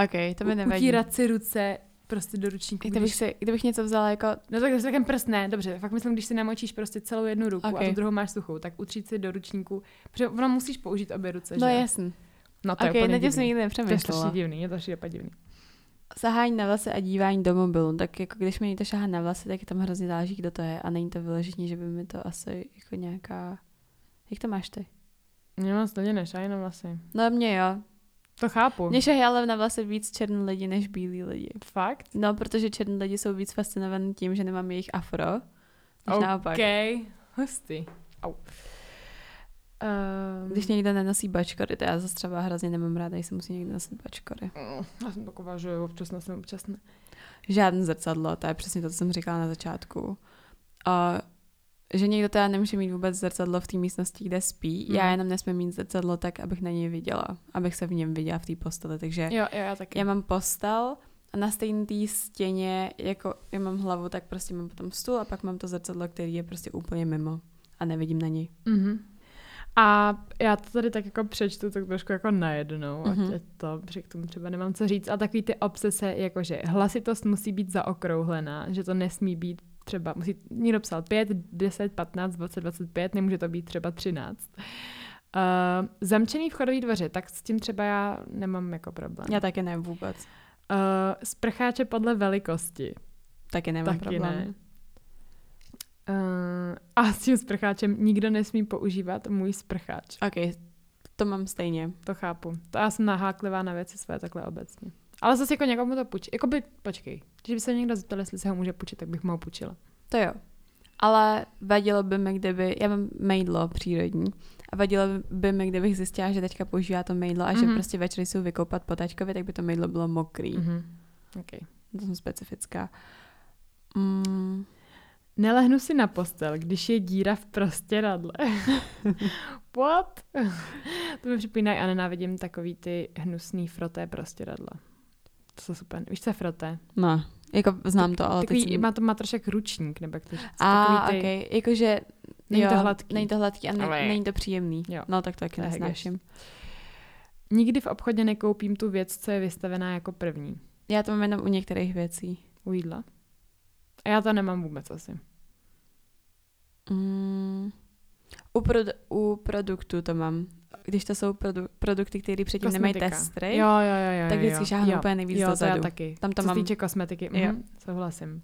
S2: Ok, to mi nevadí.
S1: Utírat si ruce prostě do ručníku.
S2: Kdybych,
S1: Když...
S2: si, kdybych něco vzala jako...
S1: No tak takový prst ne, dobře, fakt myslím, když si namočíš prostě celou jednu ruku
S2: Ok.
S1: a tu druhou máš suchou, tak utřít si do ručníku, protože ono musíš použít obě ruce,
S2: No
S1: že? jo?
S2: jasný.
S1: No to je
S2: Ok,
S1: úplně
S2: tím jsem
S1: divný.
S2: nikdy
S1: To je strašně divný, je to šíleně divný.
S2: Sahání na vlasy a dívání do mobilu, tak jako když mi někdo šahá na vlasy, tak tam hrozně záleží, kdo to je a není to vyloženě, že by mi to asi jako nějaká... Jak to máš ty?
S1: Mě moc lidi nešají na vlasy.
S2: No mě jo.
S1: To chápu.
S2: Mě ale na vlasy víc černí lidi než bílí lidi.
S1: Fakt?
S2: No, protože černí lidi jsou víc fascinovaní tím, že nemám jejich afro, než naopak.
S1: OK, hustý. Au. Um,
S2: Když někdo nenosí bačkory, to já zase třeba hrozně nemám ráda, když se musí někdo nosit bačkory.
S1: Já jsem taková, že občas nosím, občas ne.
S2: Žádné zrcadlo, to je přesně to, co jsem říkala na začátku. A že někdo teda nemůže mít vůbec zrcadlo v té místnosti, kde spí.
S1: Mm.
S2: Já jenom nesmím mít zrcadlo tak, abych na něj viděla. Abych se v něm viděla v té posteli. Takže
S1: Jo, jo, já taky.
S2: já mám postel a na stejné té stěně, jako já mám hlavu, tak prostě mám potom stůl a pak mám to zrcadlo, který je prostě úplně mimo a nevidím na něj.
S1: Mhm. A já to tady tak jako přečtu tak trošku jako najednou,
S2: Mhm.
S1: ať, ať to, protože k tomu třeba nemám co říct. A takový ty obsese, jakože hlasitost musí být zaokrouhlená, že to nesmí být třeba, musí někdo psal 5, 10, 15, 20, 25, nemůže to být třeba 13. Uh, zamčený vchodový dveře, tak s tím třeba já nemám jako problém.
S2: Já taky ne vůbec.
S1: Uh, sprcháče podle velikosti.
S2: Taky nemám
S1: Taky
S2: problém.
S1: ne. Uh, a s tím sprcháčem nikdo nesmí používat můj sprcháč.
S2: Ok, to mám stejně.
S1: To chápu. To já jsem naháklivá na věci své takhle obecně. Ale zase jako někomu to půjčí. Jakoby, počkej, když by se někdo zeptal, jestli se ho může půjčit, tak bych mu ho půjčila.
S2: To jo. Ale vadilo by mi, kdyby, já mám mejdlo přírodní, a vadilo by mi, kdybych zjistila, že teďka používá to mejdlo a že
S1: Mhm.
S2: prostě večer jsou vykoupat po tačkovi, tak by to mejdlo bylo mokrý. Mm.
S1: Mhm. Okay.
S2: To jsem specifická. Mm,
S1: Nelehnu si na postel, když je díra v prostěradle. What? to mi připomínají a nenávidím takový ty hnusný froté prostěradla. To jsou super. Víš, co je froté?
S2: no, jako znám to, ale
S1: takový,
S2: teď jsem...
S1: má to má trošku ručník, nebo jak to říct.
S2: A,
S1: ty-
S2: okay. jakože...
S1: Není
S2: jo,
S1: to hladký.
S2: Není to hladký a ne,
S1: Ale-
S2: není to příjemný.
S1: Jo.
S2: No tak to taky
S1: je
S2: nesnáším.
S1: Nikdy v obchodě nekoupím tu věc, co je vystavená jako první.
S2: Já to mám jenom u některých věcí.
S1: U jídla. A já to nemám vůbec asi.
S2: Mm, u, produ- u produktu to mám. Když to jsou produ- produkty, které předtím nemají
S1: Kosmetika.
S2: testry,
S1: Jo, jo, jo, jo.
S2: tak vždycky
S1: jo.
S2: šáhnu
S1: jo.
S2: úplně nejvíc
S1: jo,
S2: dozadu.
S1: já taky.
S2: Tam to
S1: Co
S2: mám-
S1: se týče kosmetiky.
S2: Jo.
S1: Mhm, souhlasím.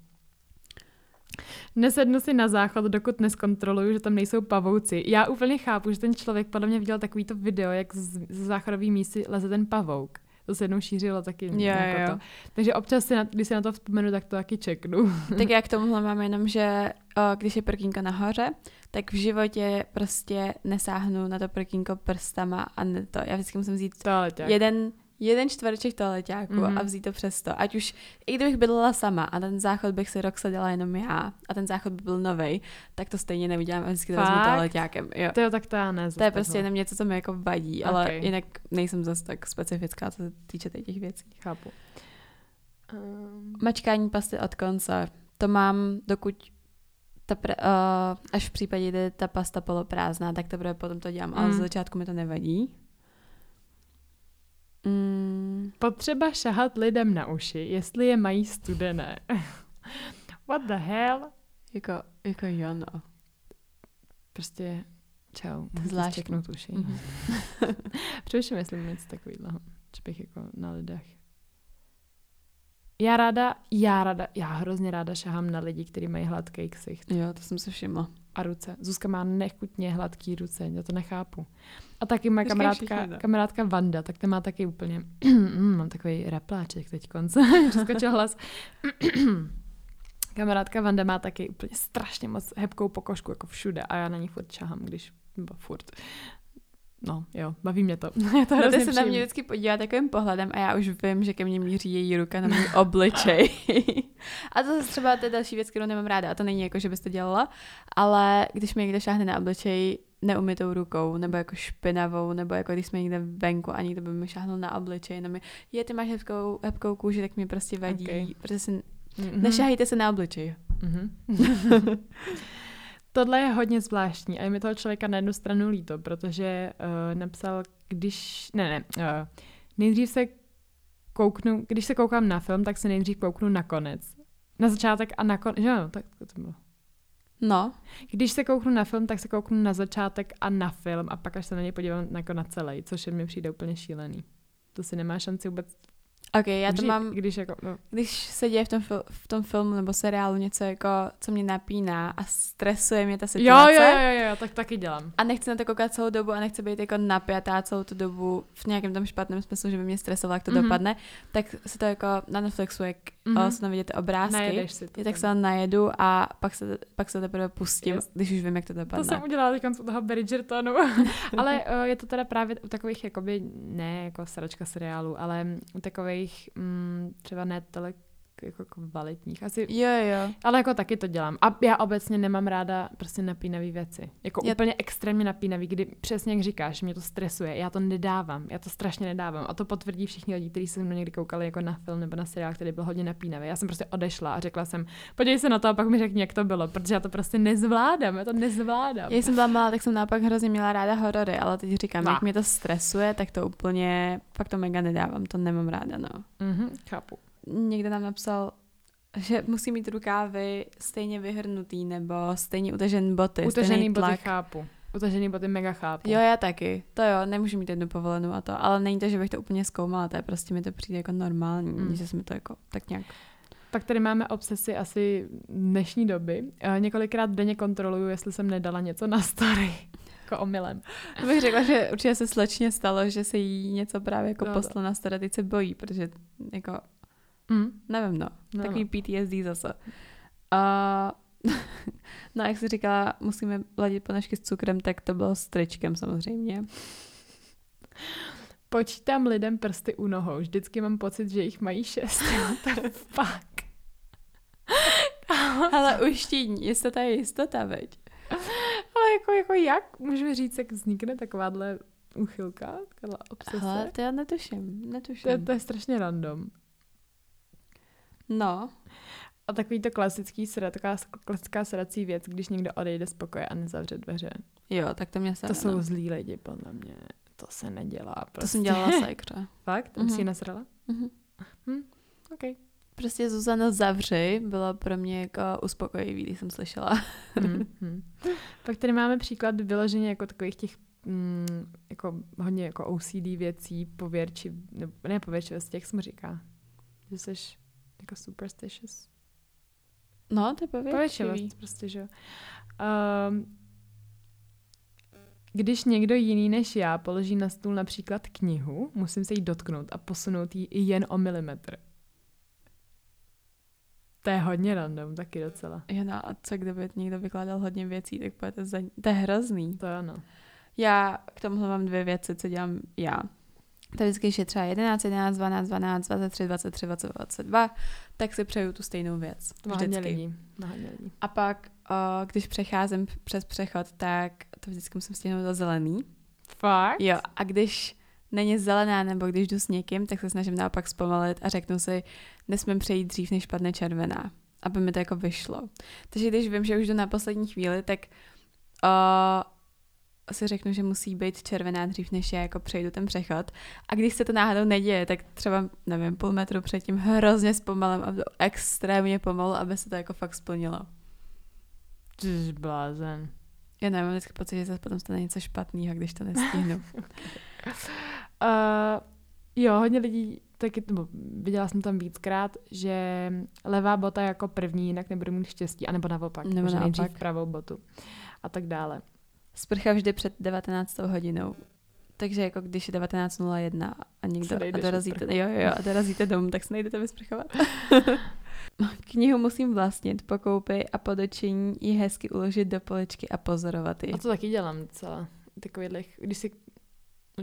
S1: Nesednu si na záchod, dokud neskontroluju, že tam nejsou pavouci. Já úplně chápu, že ten člověk podle mě viděl takovýto video, jak z, z záchodový mísy leze ten pavouk. To se jednou šířilo taky.
S2: Jo,
S1: jako
S2: jo.
S1: To. Takže občas, si na, když se na to vzpomenu, tak to taky čeknu.
S2: tak já k tomuhle mám jenom, že o, když je prkínko nahoře, tak v životě prostě nesáhnu na to prkínko prstama a ne to. Já vždycky musím vzít
S1: to
S2: jeden jeden čtvrček toaleťáku mm-hmm. a vzít to přesto. Ať už, i kdybych bydlela sama a ten záchod bych si rok seděla jenom já a ten záchod by byl nový, tak to stejně neudělám a vždycky to vezmu toaleťákem. Jo.
S1: To je tak to já ne.
S2: To je prostě jenom něco, co mi jako vadí, okay. ale jinak nejsem zase tak specifická, co se týče těch věcí.
S1: Chápu.
S2: Um... Mačkání pasty od konce. To mám, dokud ta pre, uh, až v případě, kdy ta pasta poloprázdná, tak to bude potom to dělám, mm. ale z začátku mi to nevadí.
S1: Mm. Potřeba šahat lidem na uši, jestli je mají studené. What the hell?
S2: Jako, jako jo, no.
S1: Prostě čau,
S2: zvláštní.
S1: uši. Mm-hmm. Přemýšlím, jestli něco takového, že bych jako na lidech já ráda, já ráda, já hrozně ráda šahám na lidi, kteří mají hladký ksicht.
S2: Jo, to jsem se všimla.
S1: A ruce. Zuzka má nechutně hladký ruce, já to nechápu. A taky má kamarádka, kamarádka Vanda, tak ta má taky úplně, mm, mám takový repláček teď konce, přeskočil hlas. kamarádka Vanda má taky úplně strašně moc hebkou pokožku, jako všude a já na ní furt šahám, když, nebo furt, No, jo, baví mě to.
S2: je to no, ty se na mě vždycky podívá takovým pohledem a já už vím, že ke mně míří její ruka na můj obličej. a to je třeba to je další věc, kterou nemám ráda. A to není jako, že bys to dělala, ale když mi někdo šáhne na obličej neumytou rukou, nebo jako špinavou, nebo jako když jsme někde venku a někdo by mi šáhnul na obličej, na mi, je, ty máš hebkou, hebkou kůži, tak mi prostě vadí, okay. protože si, mm-hmm. nešahejte se na obličej. Mm-hmm.
S1: Tohle je hodně zvláštní a je mi toho člověka na jednu stranu líto, protože uh, napsal, když, ne, ne, uh, nejdřív se kouknu, když se koukám na film, tak se nejdřív kouknu na konec. Na začátek a na konec, jo, tak to bylo.
S2: No.
S1: Když se kouknu na film, tak se kouknu na začátek a na film a pak až se na něj podívám jako na celý, což mi přijde úplně šílený. To si nemá šanci vůbec
S2: Ok, já to mám,
S1: když, jako, no.
S2: když se děje v tom, fil, v tom filmu nebo seriálu něco, jako, co mě napíná a stresuje mě ta situace.
S1: Jo, jo, jo, jo, tak taky dělám.
S2: A nechci na to koukat celou dobu a nechci být jako napjatá celou tu dobu v nějakém tom špatném smyslu, že by mě stresovalo, jak to mm-hmm. dopadne, tak se to jako na Netflixu, jak mm-hmm. se tam vidět obrázky, Najedeš si to, tak se tam najedu a pak se, pak se teprve pustím, yes. když už vím, jak to dopadne.
S1: To jsem udělala teď u toho Bridgertonu. ale uh, je to teda právě u takových, jakoby, ne jako sračka seriálu, ale u takových mm, třeba ne tolik jako kvalitních. Asi,
S2: jo, jo.
S1: Ale jako taky to dělám. A já obecně nemám ráda prostě napínavé věci. Jako já... úplně extrémně napínavý, kdy přesně jak říkáš, mě to stresuje. Já to nedávám. Já to strašně nedávám. A to potvrdí všichni lidi, kteří se mnou někdy koukali jako na film nebo na seriál, který byl hodně napínavý. Já jsem prostě odešla a řekla jsem, podívej se na to a pak mi řekni, jak to bylo, protože já to prostě nezvládám. Já to nezvládám.
S2: Já jsem byla malá, tak jsem naopak hrozně měla ráda horory, ale teď říkám, no. jak mě to stresuje, tak to úplně, pak to mega nedávám. To nemám ráda, no.
S1: Mhm, chápu
S2: někde nám napsal, že musí mít rukávy stejně vyhrnutý nebo stejně utažený boty.
S1: Utažený boty tlak. chápu. Utažený boty mega chápu.
S2: Jo, já taky. To jo, nemůžu mít jednu povolenou a to. Ale není to, že bych to úplně zkoumala, to je prostě mi to přijde jako normální, mm. že jsme to jako tak nějak...
S1: Pak tady máme obsesy asi dnešní doby. Několikrát denně kontroluju, jestli jsem nedala něco na story. jako omylem.
S2: To bych řekla, že určitě se slečně stalo, že se jí něco právě jako no, poslo na story, teď se bojí, protože jako Mm. Nevím, no. no Takový no. PTSD zase. A no a jak jsi říkala, musíme ladit ponožky s cukrem, tak to bylo s tričkem samozřejmě.
S1: Počítám lidem prsty u nohou. Vždycky mám pocit, že jich mají šest. to fuck.
S2: Ale uštění, jistota je jistota, veď.
S1: Ale jako, jako jak? Můžeme říct, jak vznikne takováhle uchylka, taková obsese?
S2: Ale to já netuším, netuším.
S1: To to je strašně random.
S2: No.
S1: A takový to klasický sra, taková klasická srací věc, když někdo odejde z pokoje a nezavře dveře.
S2: Jo, tak to mě se
S1: To jsou zlí lidi, podle mě. To se nedělá. Prostě.
S2: To jsem prostě. dělala sekře.
S1: Fakt? Uh-huh. Jsi ji nasrala? Uh-huh. Hm, OK.
S2: Prostě Zuzana zavři bylo pro mě jako uspokojivý, když jsem slyšela.
S1: mm-hmm. Pak tady máme příklad vyloženě jako takových těch mm, jako hodně jako OCD věcí, pověrčiv, ne, ne pověrčivosti, jak se mu říká? Že jsi jako superstitious.
S2: No, to je
S1: povětšivost. prostě, že jo. Um, když někdo jiný než já položí na stůl například knihu, musím se jí dotknout a posunout ji i jen o milimetr. To je hodně random, taky docela.
S2: Jo, no a co kdyby někdo vykládal hodně věcí, tak budete za... To je hrozný.
S1: To ano.
S2: Já k tomu mám dvě věci, co dělám já. To vždycky, když je třeba 11, 11, 12, 12, 23, 23, 22, 22, tak si přeju tu stejnou věc.
S1: Hodně lidí. Lidí.
S2: A pak, o, když přecházím přes přechod, tak to vždycky musím stihnout do zelený.
S1: Fakt?
S2: Jo, a když není zelená, nebo když jdu s někým, tak se snažím naopak zpomalit a řeknu si, nesmím přejít dřív, než padne červená, aby mi to jako vyšlo. Takže když vím, že už jdu na poslední chvíli, tak o, si řeknu, že musí být červená dřív, než já jako přejdu ten přechod. A když se to náhodou neděje, tak třeba, nevím, půl metru předtím hrozně zpomalím a extrémně pomalu, aby se to jako fakt splnilo.
S1: Ty blázen.
S2: Já nevím, vždycky pocit, že se potom stane něco špatného, když to nestihnu.
S1: Uh, jo, hodně lidí, taky, nebo viděla jsem tam víckrát, že levá bota jako první, jinak nebudu mít štěstí, anebo naopak,
S2: Nebo
S1: že nejdřív
S2: naopak.
S1: pravou botu a tak dále.
S2: Sprcha vždy před 19. hodinou. Takže jako když je 19.01 a někdo a dorazíte, jo, jo, a dorazíte domů, tak se nejdete vysprchovat. Knihu musím vlastnit, po koupi a po dočení ji hezky uložit do poličky a pozorovat ji.
S1: A to taky dělám docela. Takovýhle, když si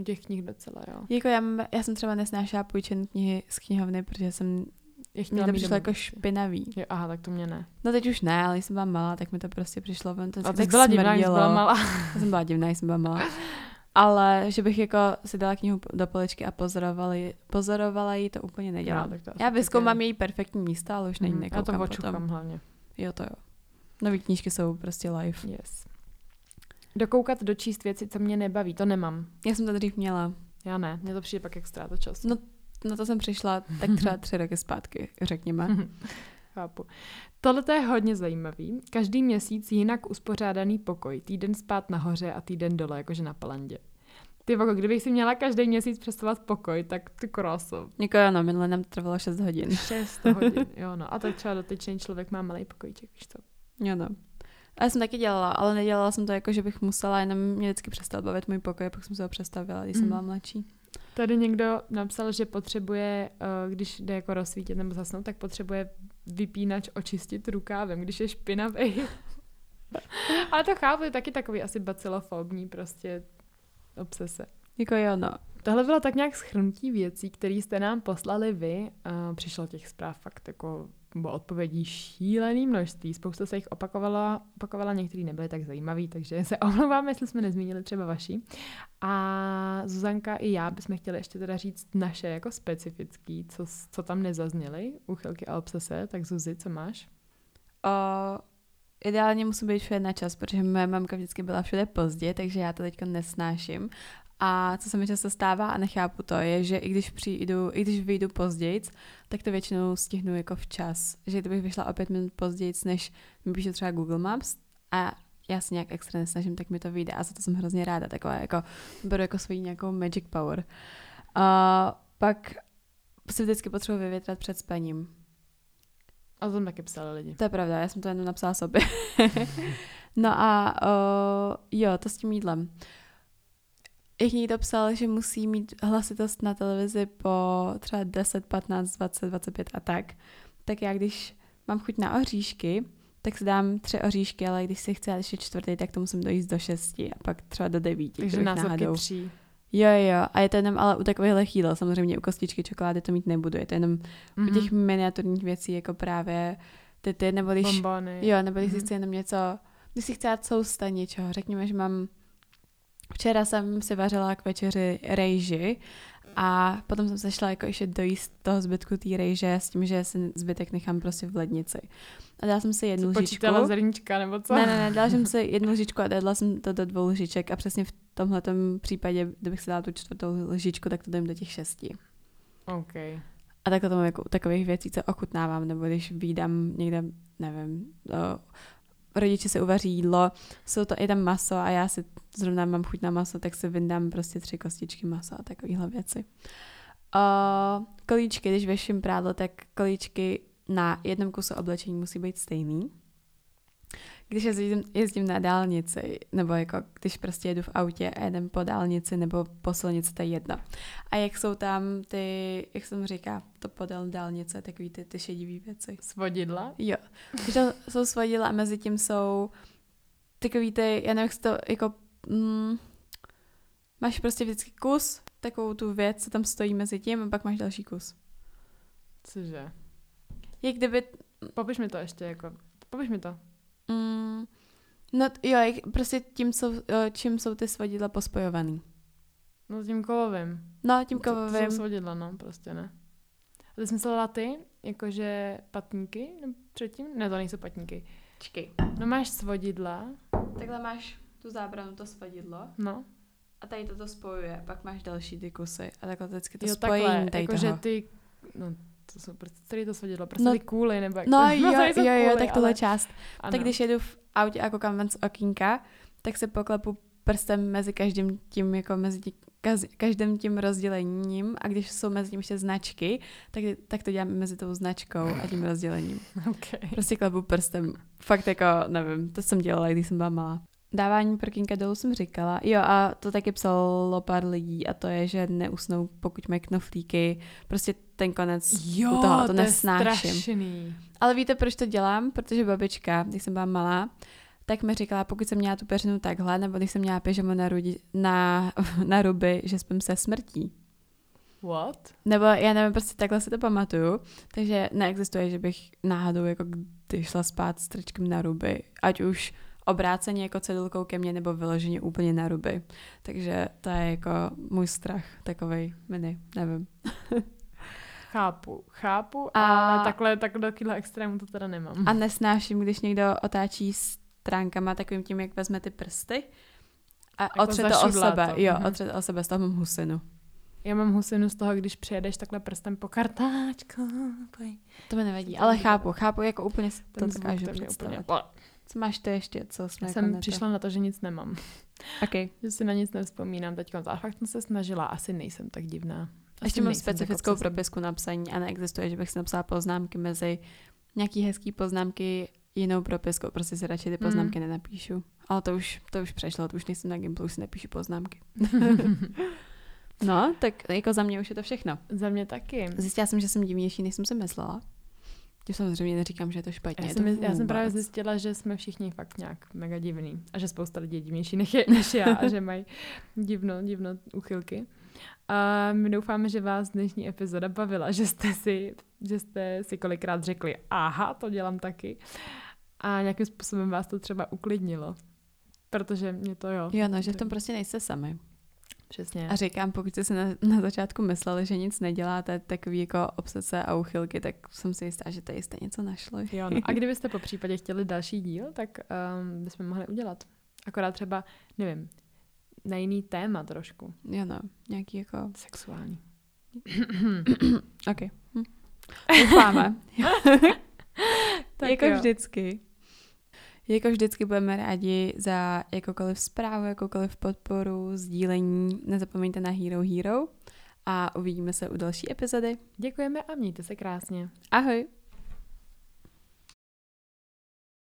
S1: u těch knih docela, jo.
S2: Jako já, mám, já jsem třeba nesnášela půjčené knihy z knihovny, protože jsem,
S1: Je
S2: mě to přišlo jako špinavý.
S1: Jo, aha, tak to mě ne.
S2: No teď už ne, ale jsem byla malá, tak mi to prostě přišlo ven. To
S1: A ty byla divná,
S2: smrdělo.
S1: byla malá.
S2: Já jsem byla divná, jsem byla malá. Ale že bych jako si dala knihu do poličky a pozorovala ji, pozorovala ji, to úplně nedělám.
S1: No, tak to
S2: Já vyzkoumám
S1: je.
S2: její perfektní místa, ale už na ní
S1: Mhm, Já to očukám hlavně.
S2: Jo, to jo. Nový knížky jsou prostě live.
S1: Yes. Dokoukat, dočíst věci, co mě nebaví, to nemám.
S2: Já jsem to dřív měla.
S1: Já ne, mně to přijde pak jak ztráta času.
S2: No, Na to jsem přišla tak třeba tři roky zpátky, řekněme.
S1: Chápu. Tohle je hodně zajímavý. Každý měsíc jinak uspořádaný pokoj. Týden spát nahoře a týden dole, jakože na palandě. Ty voko, kdybych si měla každý měsíc představovat pokoj, tak ty kráso.
S2: Jako ano, minule nám to trvalo 6 hodin.
S1: 6 hodin, jo no. A tak třeba dotyčný člověk má malý pokojček, víš co?
S2: Jo no. A já jsem taky dělala, ale nedělala jsem to jako, že bych musela, jenom mě vždycky přestal bavit můj pokoj, pak jsem se ho přestavila, když jsem
S1: Mm.
S2: byla mladší.
S1: Tady někdo napsal, že potřebuje, eh, když jde jako rozsvítit nebo zasnout, tak potřebuje vypínač očistit rukávem, když je špinavý. Ale to chápu, je taky takový asi bacilofobní prostě obsese.
S2: Jako jo, no.
S1: Tohle bylo tak nějak schrnutí věcí, které jste nám poslali vy. Uh, přišlo těch zpráv fakt jako nebo odpovědí šílený množství. Spousta se jich opakovala, opakovala některý nebyly tak zajímavý, takže se omlouváme, jestli jsme nezmínili třeba vaši. A Zuzanka i já bychom chtěli ještě teda říct naše jako specifický, co, co tam nezazněly, úchylky a obsese. Tak Zuzi, co máš?
S2: O, ideálně musím být všude na čas, protože moje mamka vždycky byla všude pozdě, takže já to teďka nesnáším. A co se mi často stává a nechápu to, je, že i když přijdu, i když vyjdu později, tak to většinou stihnu jako včas. Že kdybych vyšla o pět minut později, než mi píše třeba Google Maps a já se nějak extra nesnažím, tak mi to vyjde a za to jsem hrozně ráda, taková jako, beru jako svoji nějakou magic power. A pak si vždycky potřebuji vyvětrat před spaním.
S1: A to tam taky psali lidi.
S2: To je pravda, já jsem to jenom napsala sobě. no a o, jo, to s tím jídlem. Jak někdo psal, že musí mít hlasitost na televizi po třeba 10, 15, 20, 25 a tak, tak já když mám chuť na oříšky, tak si dám tři oříšky, ale když si chci ještě čtvrtý, tak to musím dojít do šesti a pak třeba do devíti.
S1: Takže násobky tří.
S2: Jo, jo, a je to jenom ale u takových jídel, samozřejmě u kostičky čokolády to mít nebudu, je to jenom mm-hmm. u těch miniaturních věcí, jako právě ty, ty nebo když,
S1: Bombony.
S2: jo, nebo když mm-hmm.
S1: Mhm.
S2: si chci jenom něco, když si chci dát sousta něčeho, řekněme, že mám, včera jsem si vařila k večeři rejži a potom jsem se šla jako ještě dojíst toho zbytku té rejže s tím, že si zbytek nechám prostě v lednici. A dala jsem si jednu lžičku.
S1: počítala zrníčka, nebo co?
S2: Ne, ne, ne, dala jsem si jednu lžičku a dala jsem to do dvou lžiček a přesně v tomhle případě, kdybych si dala tu čtvrtou lžičku, tak to dám do těch šesti.
S1: OK.
S2: A takhle to mám jako takových věcí, co ochutnávám, nebo když výdám někde, nevím, o, rodiče se uvaří jídlo, jsou to i tam maso a já si zrovna mám chuť na maso, tak si vyndám prostě tři kostičky masa a takovéhle věci. O, kolíčky, když věším prádlo, tak kolíčky na jednom kusu oblečení musí být stejný. Když jezdím, jezdím na dálnici, nebo jako když prostě jedu v autě a jedem po dálnici nebo po silnici, to je jedno. A jak jsou tam ty, jak jsem říká, to podél dálnice, takový ty, ty šedivý věci.
S1: Svodidla?
S2: Jo. Když to jsou svodidla a mezi tím jsou takový ty, já nevím, jak to jako, mm, máš prostě vždycky kus takovou tu věc, co tam stojí mezi tím a pak máš další kus.
S1: Cože?
S2: Jak kdyby...
S1: Popiš mi to ještě, jako, popiš mi to.
S2: Mm, no t- jo, jak, prostě tím, jsou, eh, čím jsou ty svadidla pospojovaný.
S1: No tím kovovým.
S2: No, tím
S1: To, to
S2: kovovým.
S1: jsou svodidla, no, prostě ne. A ty jsi myslela ty, jakože patníky no, předtím? Ne, to nejsou patníky.
S2: Čekej.
S1: No máš svodidla,
S2: Takhle máš tu zábranu, to svadidlo
S1: no.
S2: a tady toto spojuje, pak máš další ty kusy a takhle vždycky to
S1: jo,
S2: spojení
S1: takhle,
S2: tady
S1: jakože
S2: toho.
S1: ty, no, to jsou prostě, celý to svodidlo, prostě
S2: No,
S1: ty kůly, nebo jak
S2: No
S1: to,
S2: jo,
S1: nejsou
S2: jo, jo,
S1: kůly,
S2: tak tohle
S1: ale,
S2: část.
S1: ano.
S2: Tak když jedu v autě a koukám ven z okýnka, tak se poklepu prstem mezi každým tím, jako mezi tí, kaz, každým tím rozdělením a když jsou mezi tím ještě značky, tak, tak to dělám mezi tou značkou a tím rozdělením.
S1: Okay.
S2: Prostě klepu prstem. Fakt jako, nevím, to jsem dělala, když jsem byla malá. Dávání prkínka dolů jsem říkala. Jo a to taky psalo pár lidí a to je, že neusnou, pokud mají knoflíky. Prostě ten konec
S1: Jo,
S2: u toho, to,
S1: to
S2: nesnáším.
S1: je strašný.
S2: Ale víte, proč to dělám? Protože babička, když jsem byla malá, tak mi říkala, pokud jsem měla tu peřinu takhle, nebo když jsem měla pyžamo na, rudi, na, na ruby, že spím se smrtí.
S1: What?
S2: Nebo já nevím, prostě takhle si to pamatuju, takže neexistuje, že bych náhodou jako kdy šla spát s trčkem na ruby, ať už obráceně jako cedulkou ke mně, nebo vyloženě úplně na ruby. Takže to je jako můj strach, takovej mini, nevím.
S1: Chápu, chápu,
S2: A-
S1: ale takhle, takhle do extrému to teda nemám.
S2: A nesnáším, když někdo otáčí stránkama takovým tím, jak vezme ty prsty a
S1: Jako
S2: otře to o sebe.
S1: to,
S2: Jo,
S1: mhm.
S2: otře to o sebe, z toho mám husinu.
S1: Já mám husinu z toho, když přijedeš takhle prstem po kartáčku.
S2: To mi nevadí, ale chápu, chápu, jako úplně to dokážu představit.
S1: úplně...
S2: Co máš ty ještě, co jsme
S1: Já
S2: jako
S1: jsem
S2: neto-
S1: přišla na to, že nic nemám.
S2: Okay.
S1: Že si na nic nevzpomínám teď. A fakt jsem se snažila, asi nejsem tak divná. Asi
S2: Ještě mám specifickou propisku na psaní a neexistuje, že bych si napsala poznámky mezi nějaký hezký poznámky jinou propiskou, prostě si radši ty
S1: Mm.
S2: poznámky nenapíšu. Ale to už, to už přešlo, to už nejsem na Gimplu, už si nepíšu poznámky. no, tak jako za mě už je to všechno.
S1: Za mě taky.
S2: Zjistila jsem, že jsem divnější, než jsem si myslela. Tím samozřejmě neříkám, že je to špatně.
S1: Já
S2: je
S1: jsem,
S2: to
S1: já jsem právě zjistila, že jsme všichni fakt nějak mega divný. A že spousta lidí je divnější než, je, než já a že mají divno, divno uchylky. A my doufáme, že vás dnešní epizoda bavila, že jste si, že jste si kolikrát řekli, aha, to dělám taky. A nějakým způsobem vás to třeba uklidnilo. Protože mě to jo.
S2: Jo, no, že v tom prostě nejste sami.
S1: Přesně.
S2: A říkám, pokud jste si na, na začátku mysleli, že nic neděláte, takový jako obsese a uchylky, tak jsem si jistá, že tady jste něco našli.
S1: Jo, no. A kdybyste po případě chtěli další díl, tak um, bychom mohli udělat. Akorát třeba, nevím, na jiný téma trošku.
S2: Jo, no, nějaký jako...
S1: Sexuální.
S2: OK. Hm. Doufáme.
S1: Tak
S2: jako
S1: jo.
S2: vždycky. Jako vždycky budeme rádi za jakoukoliv zprávu, jakoukoliv podporu, sdílení. Nezapomeňte na Hero Hero a uvidíme se u další epizody.
S1: Děkujeme a mějte se krásně.
S2: Ahoj!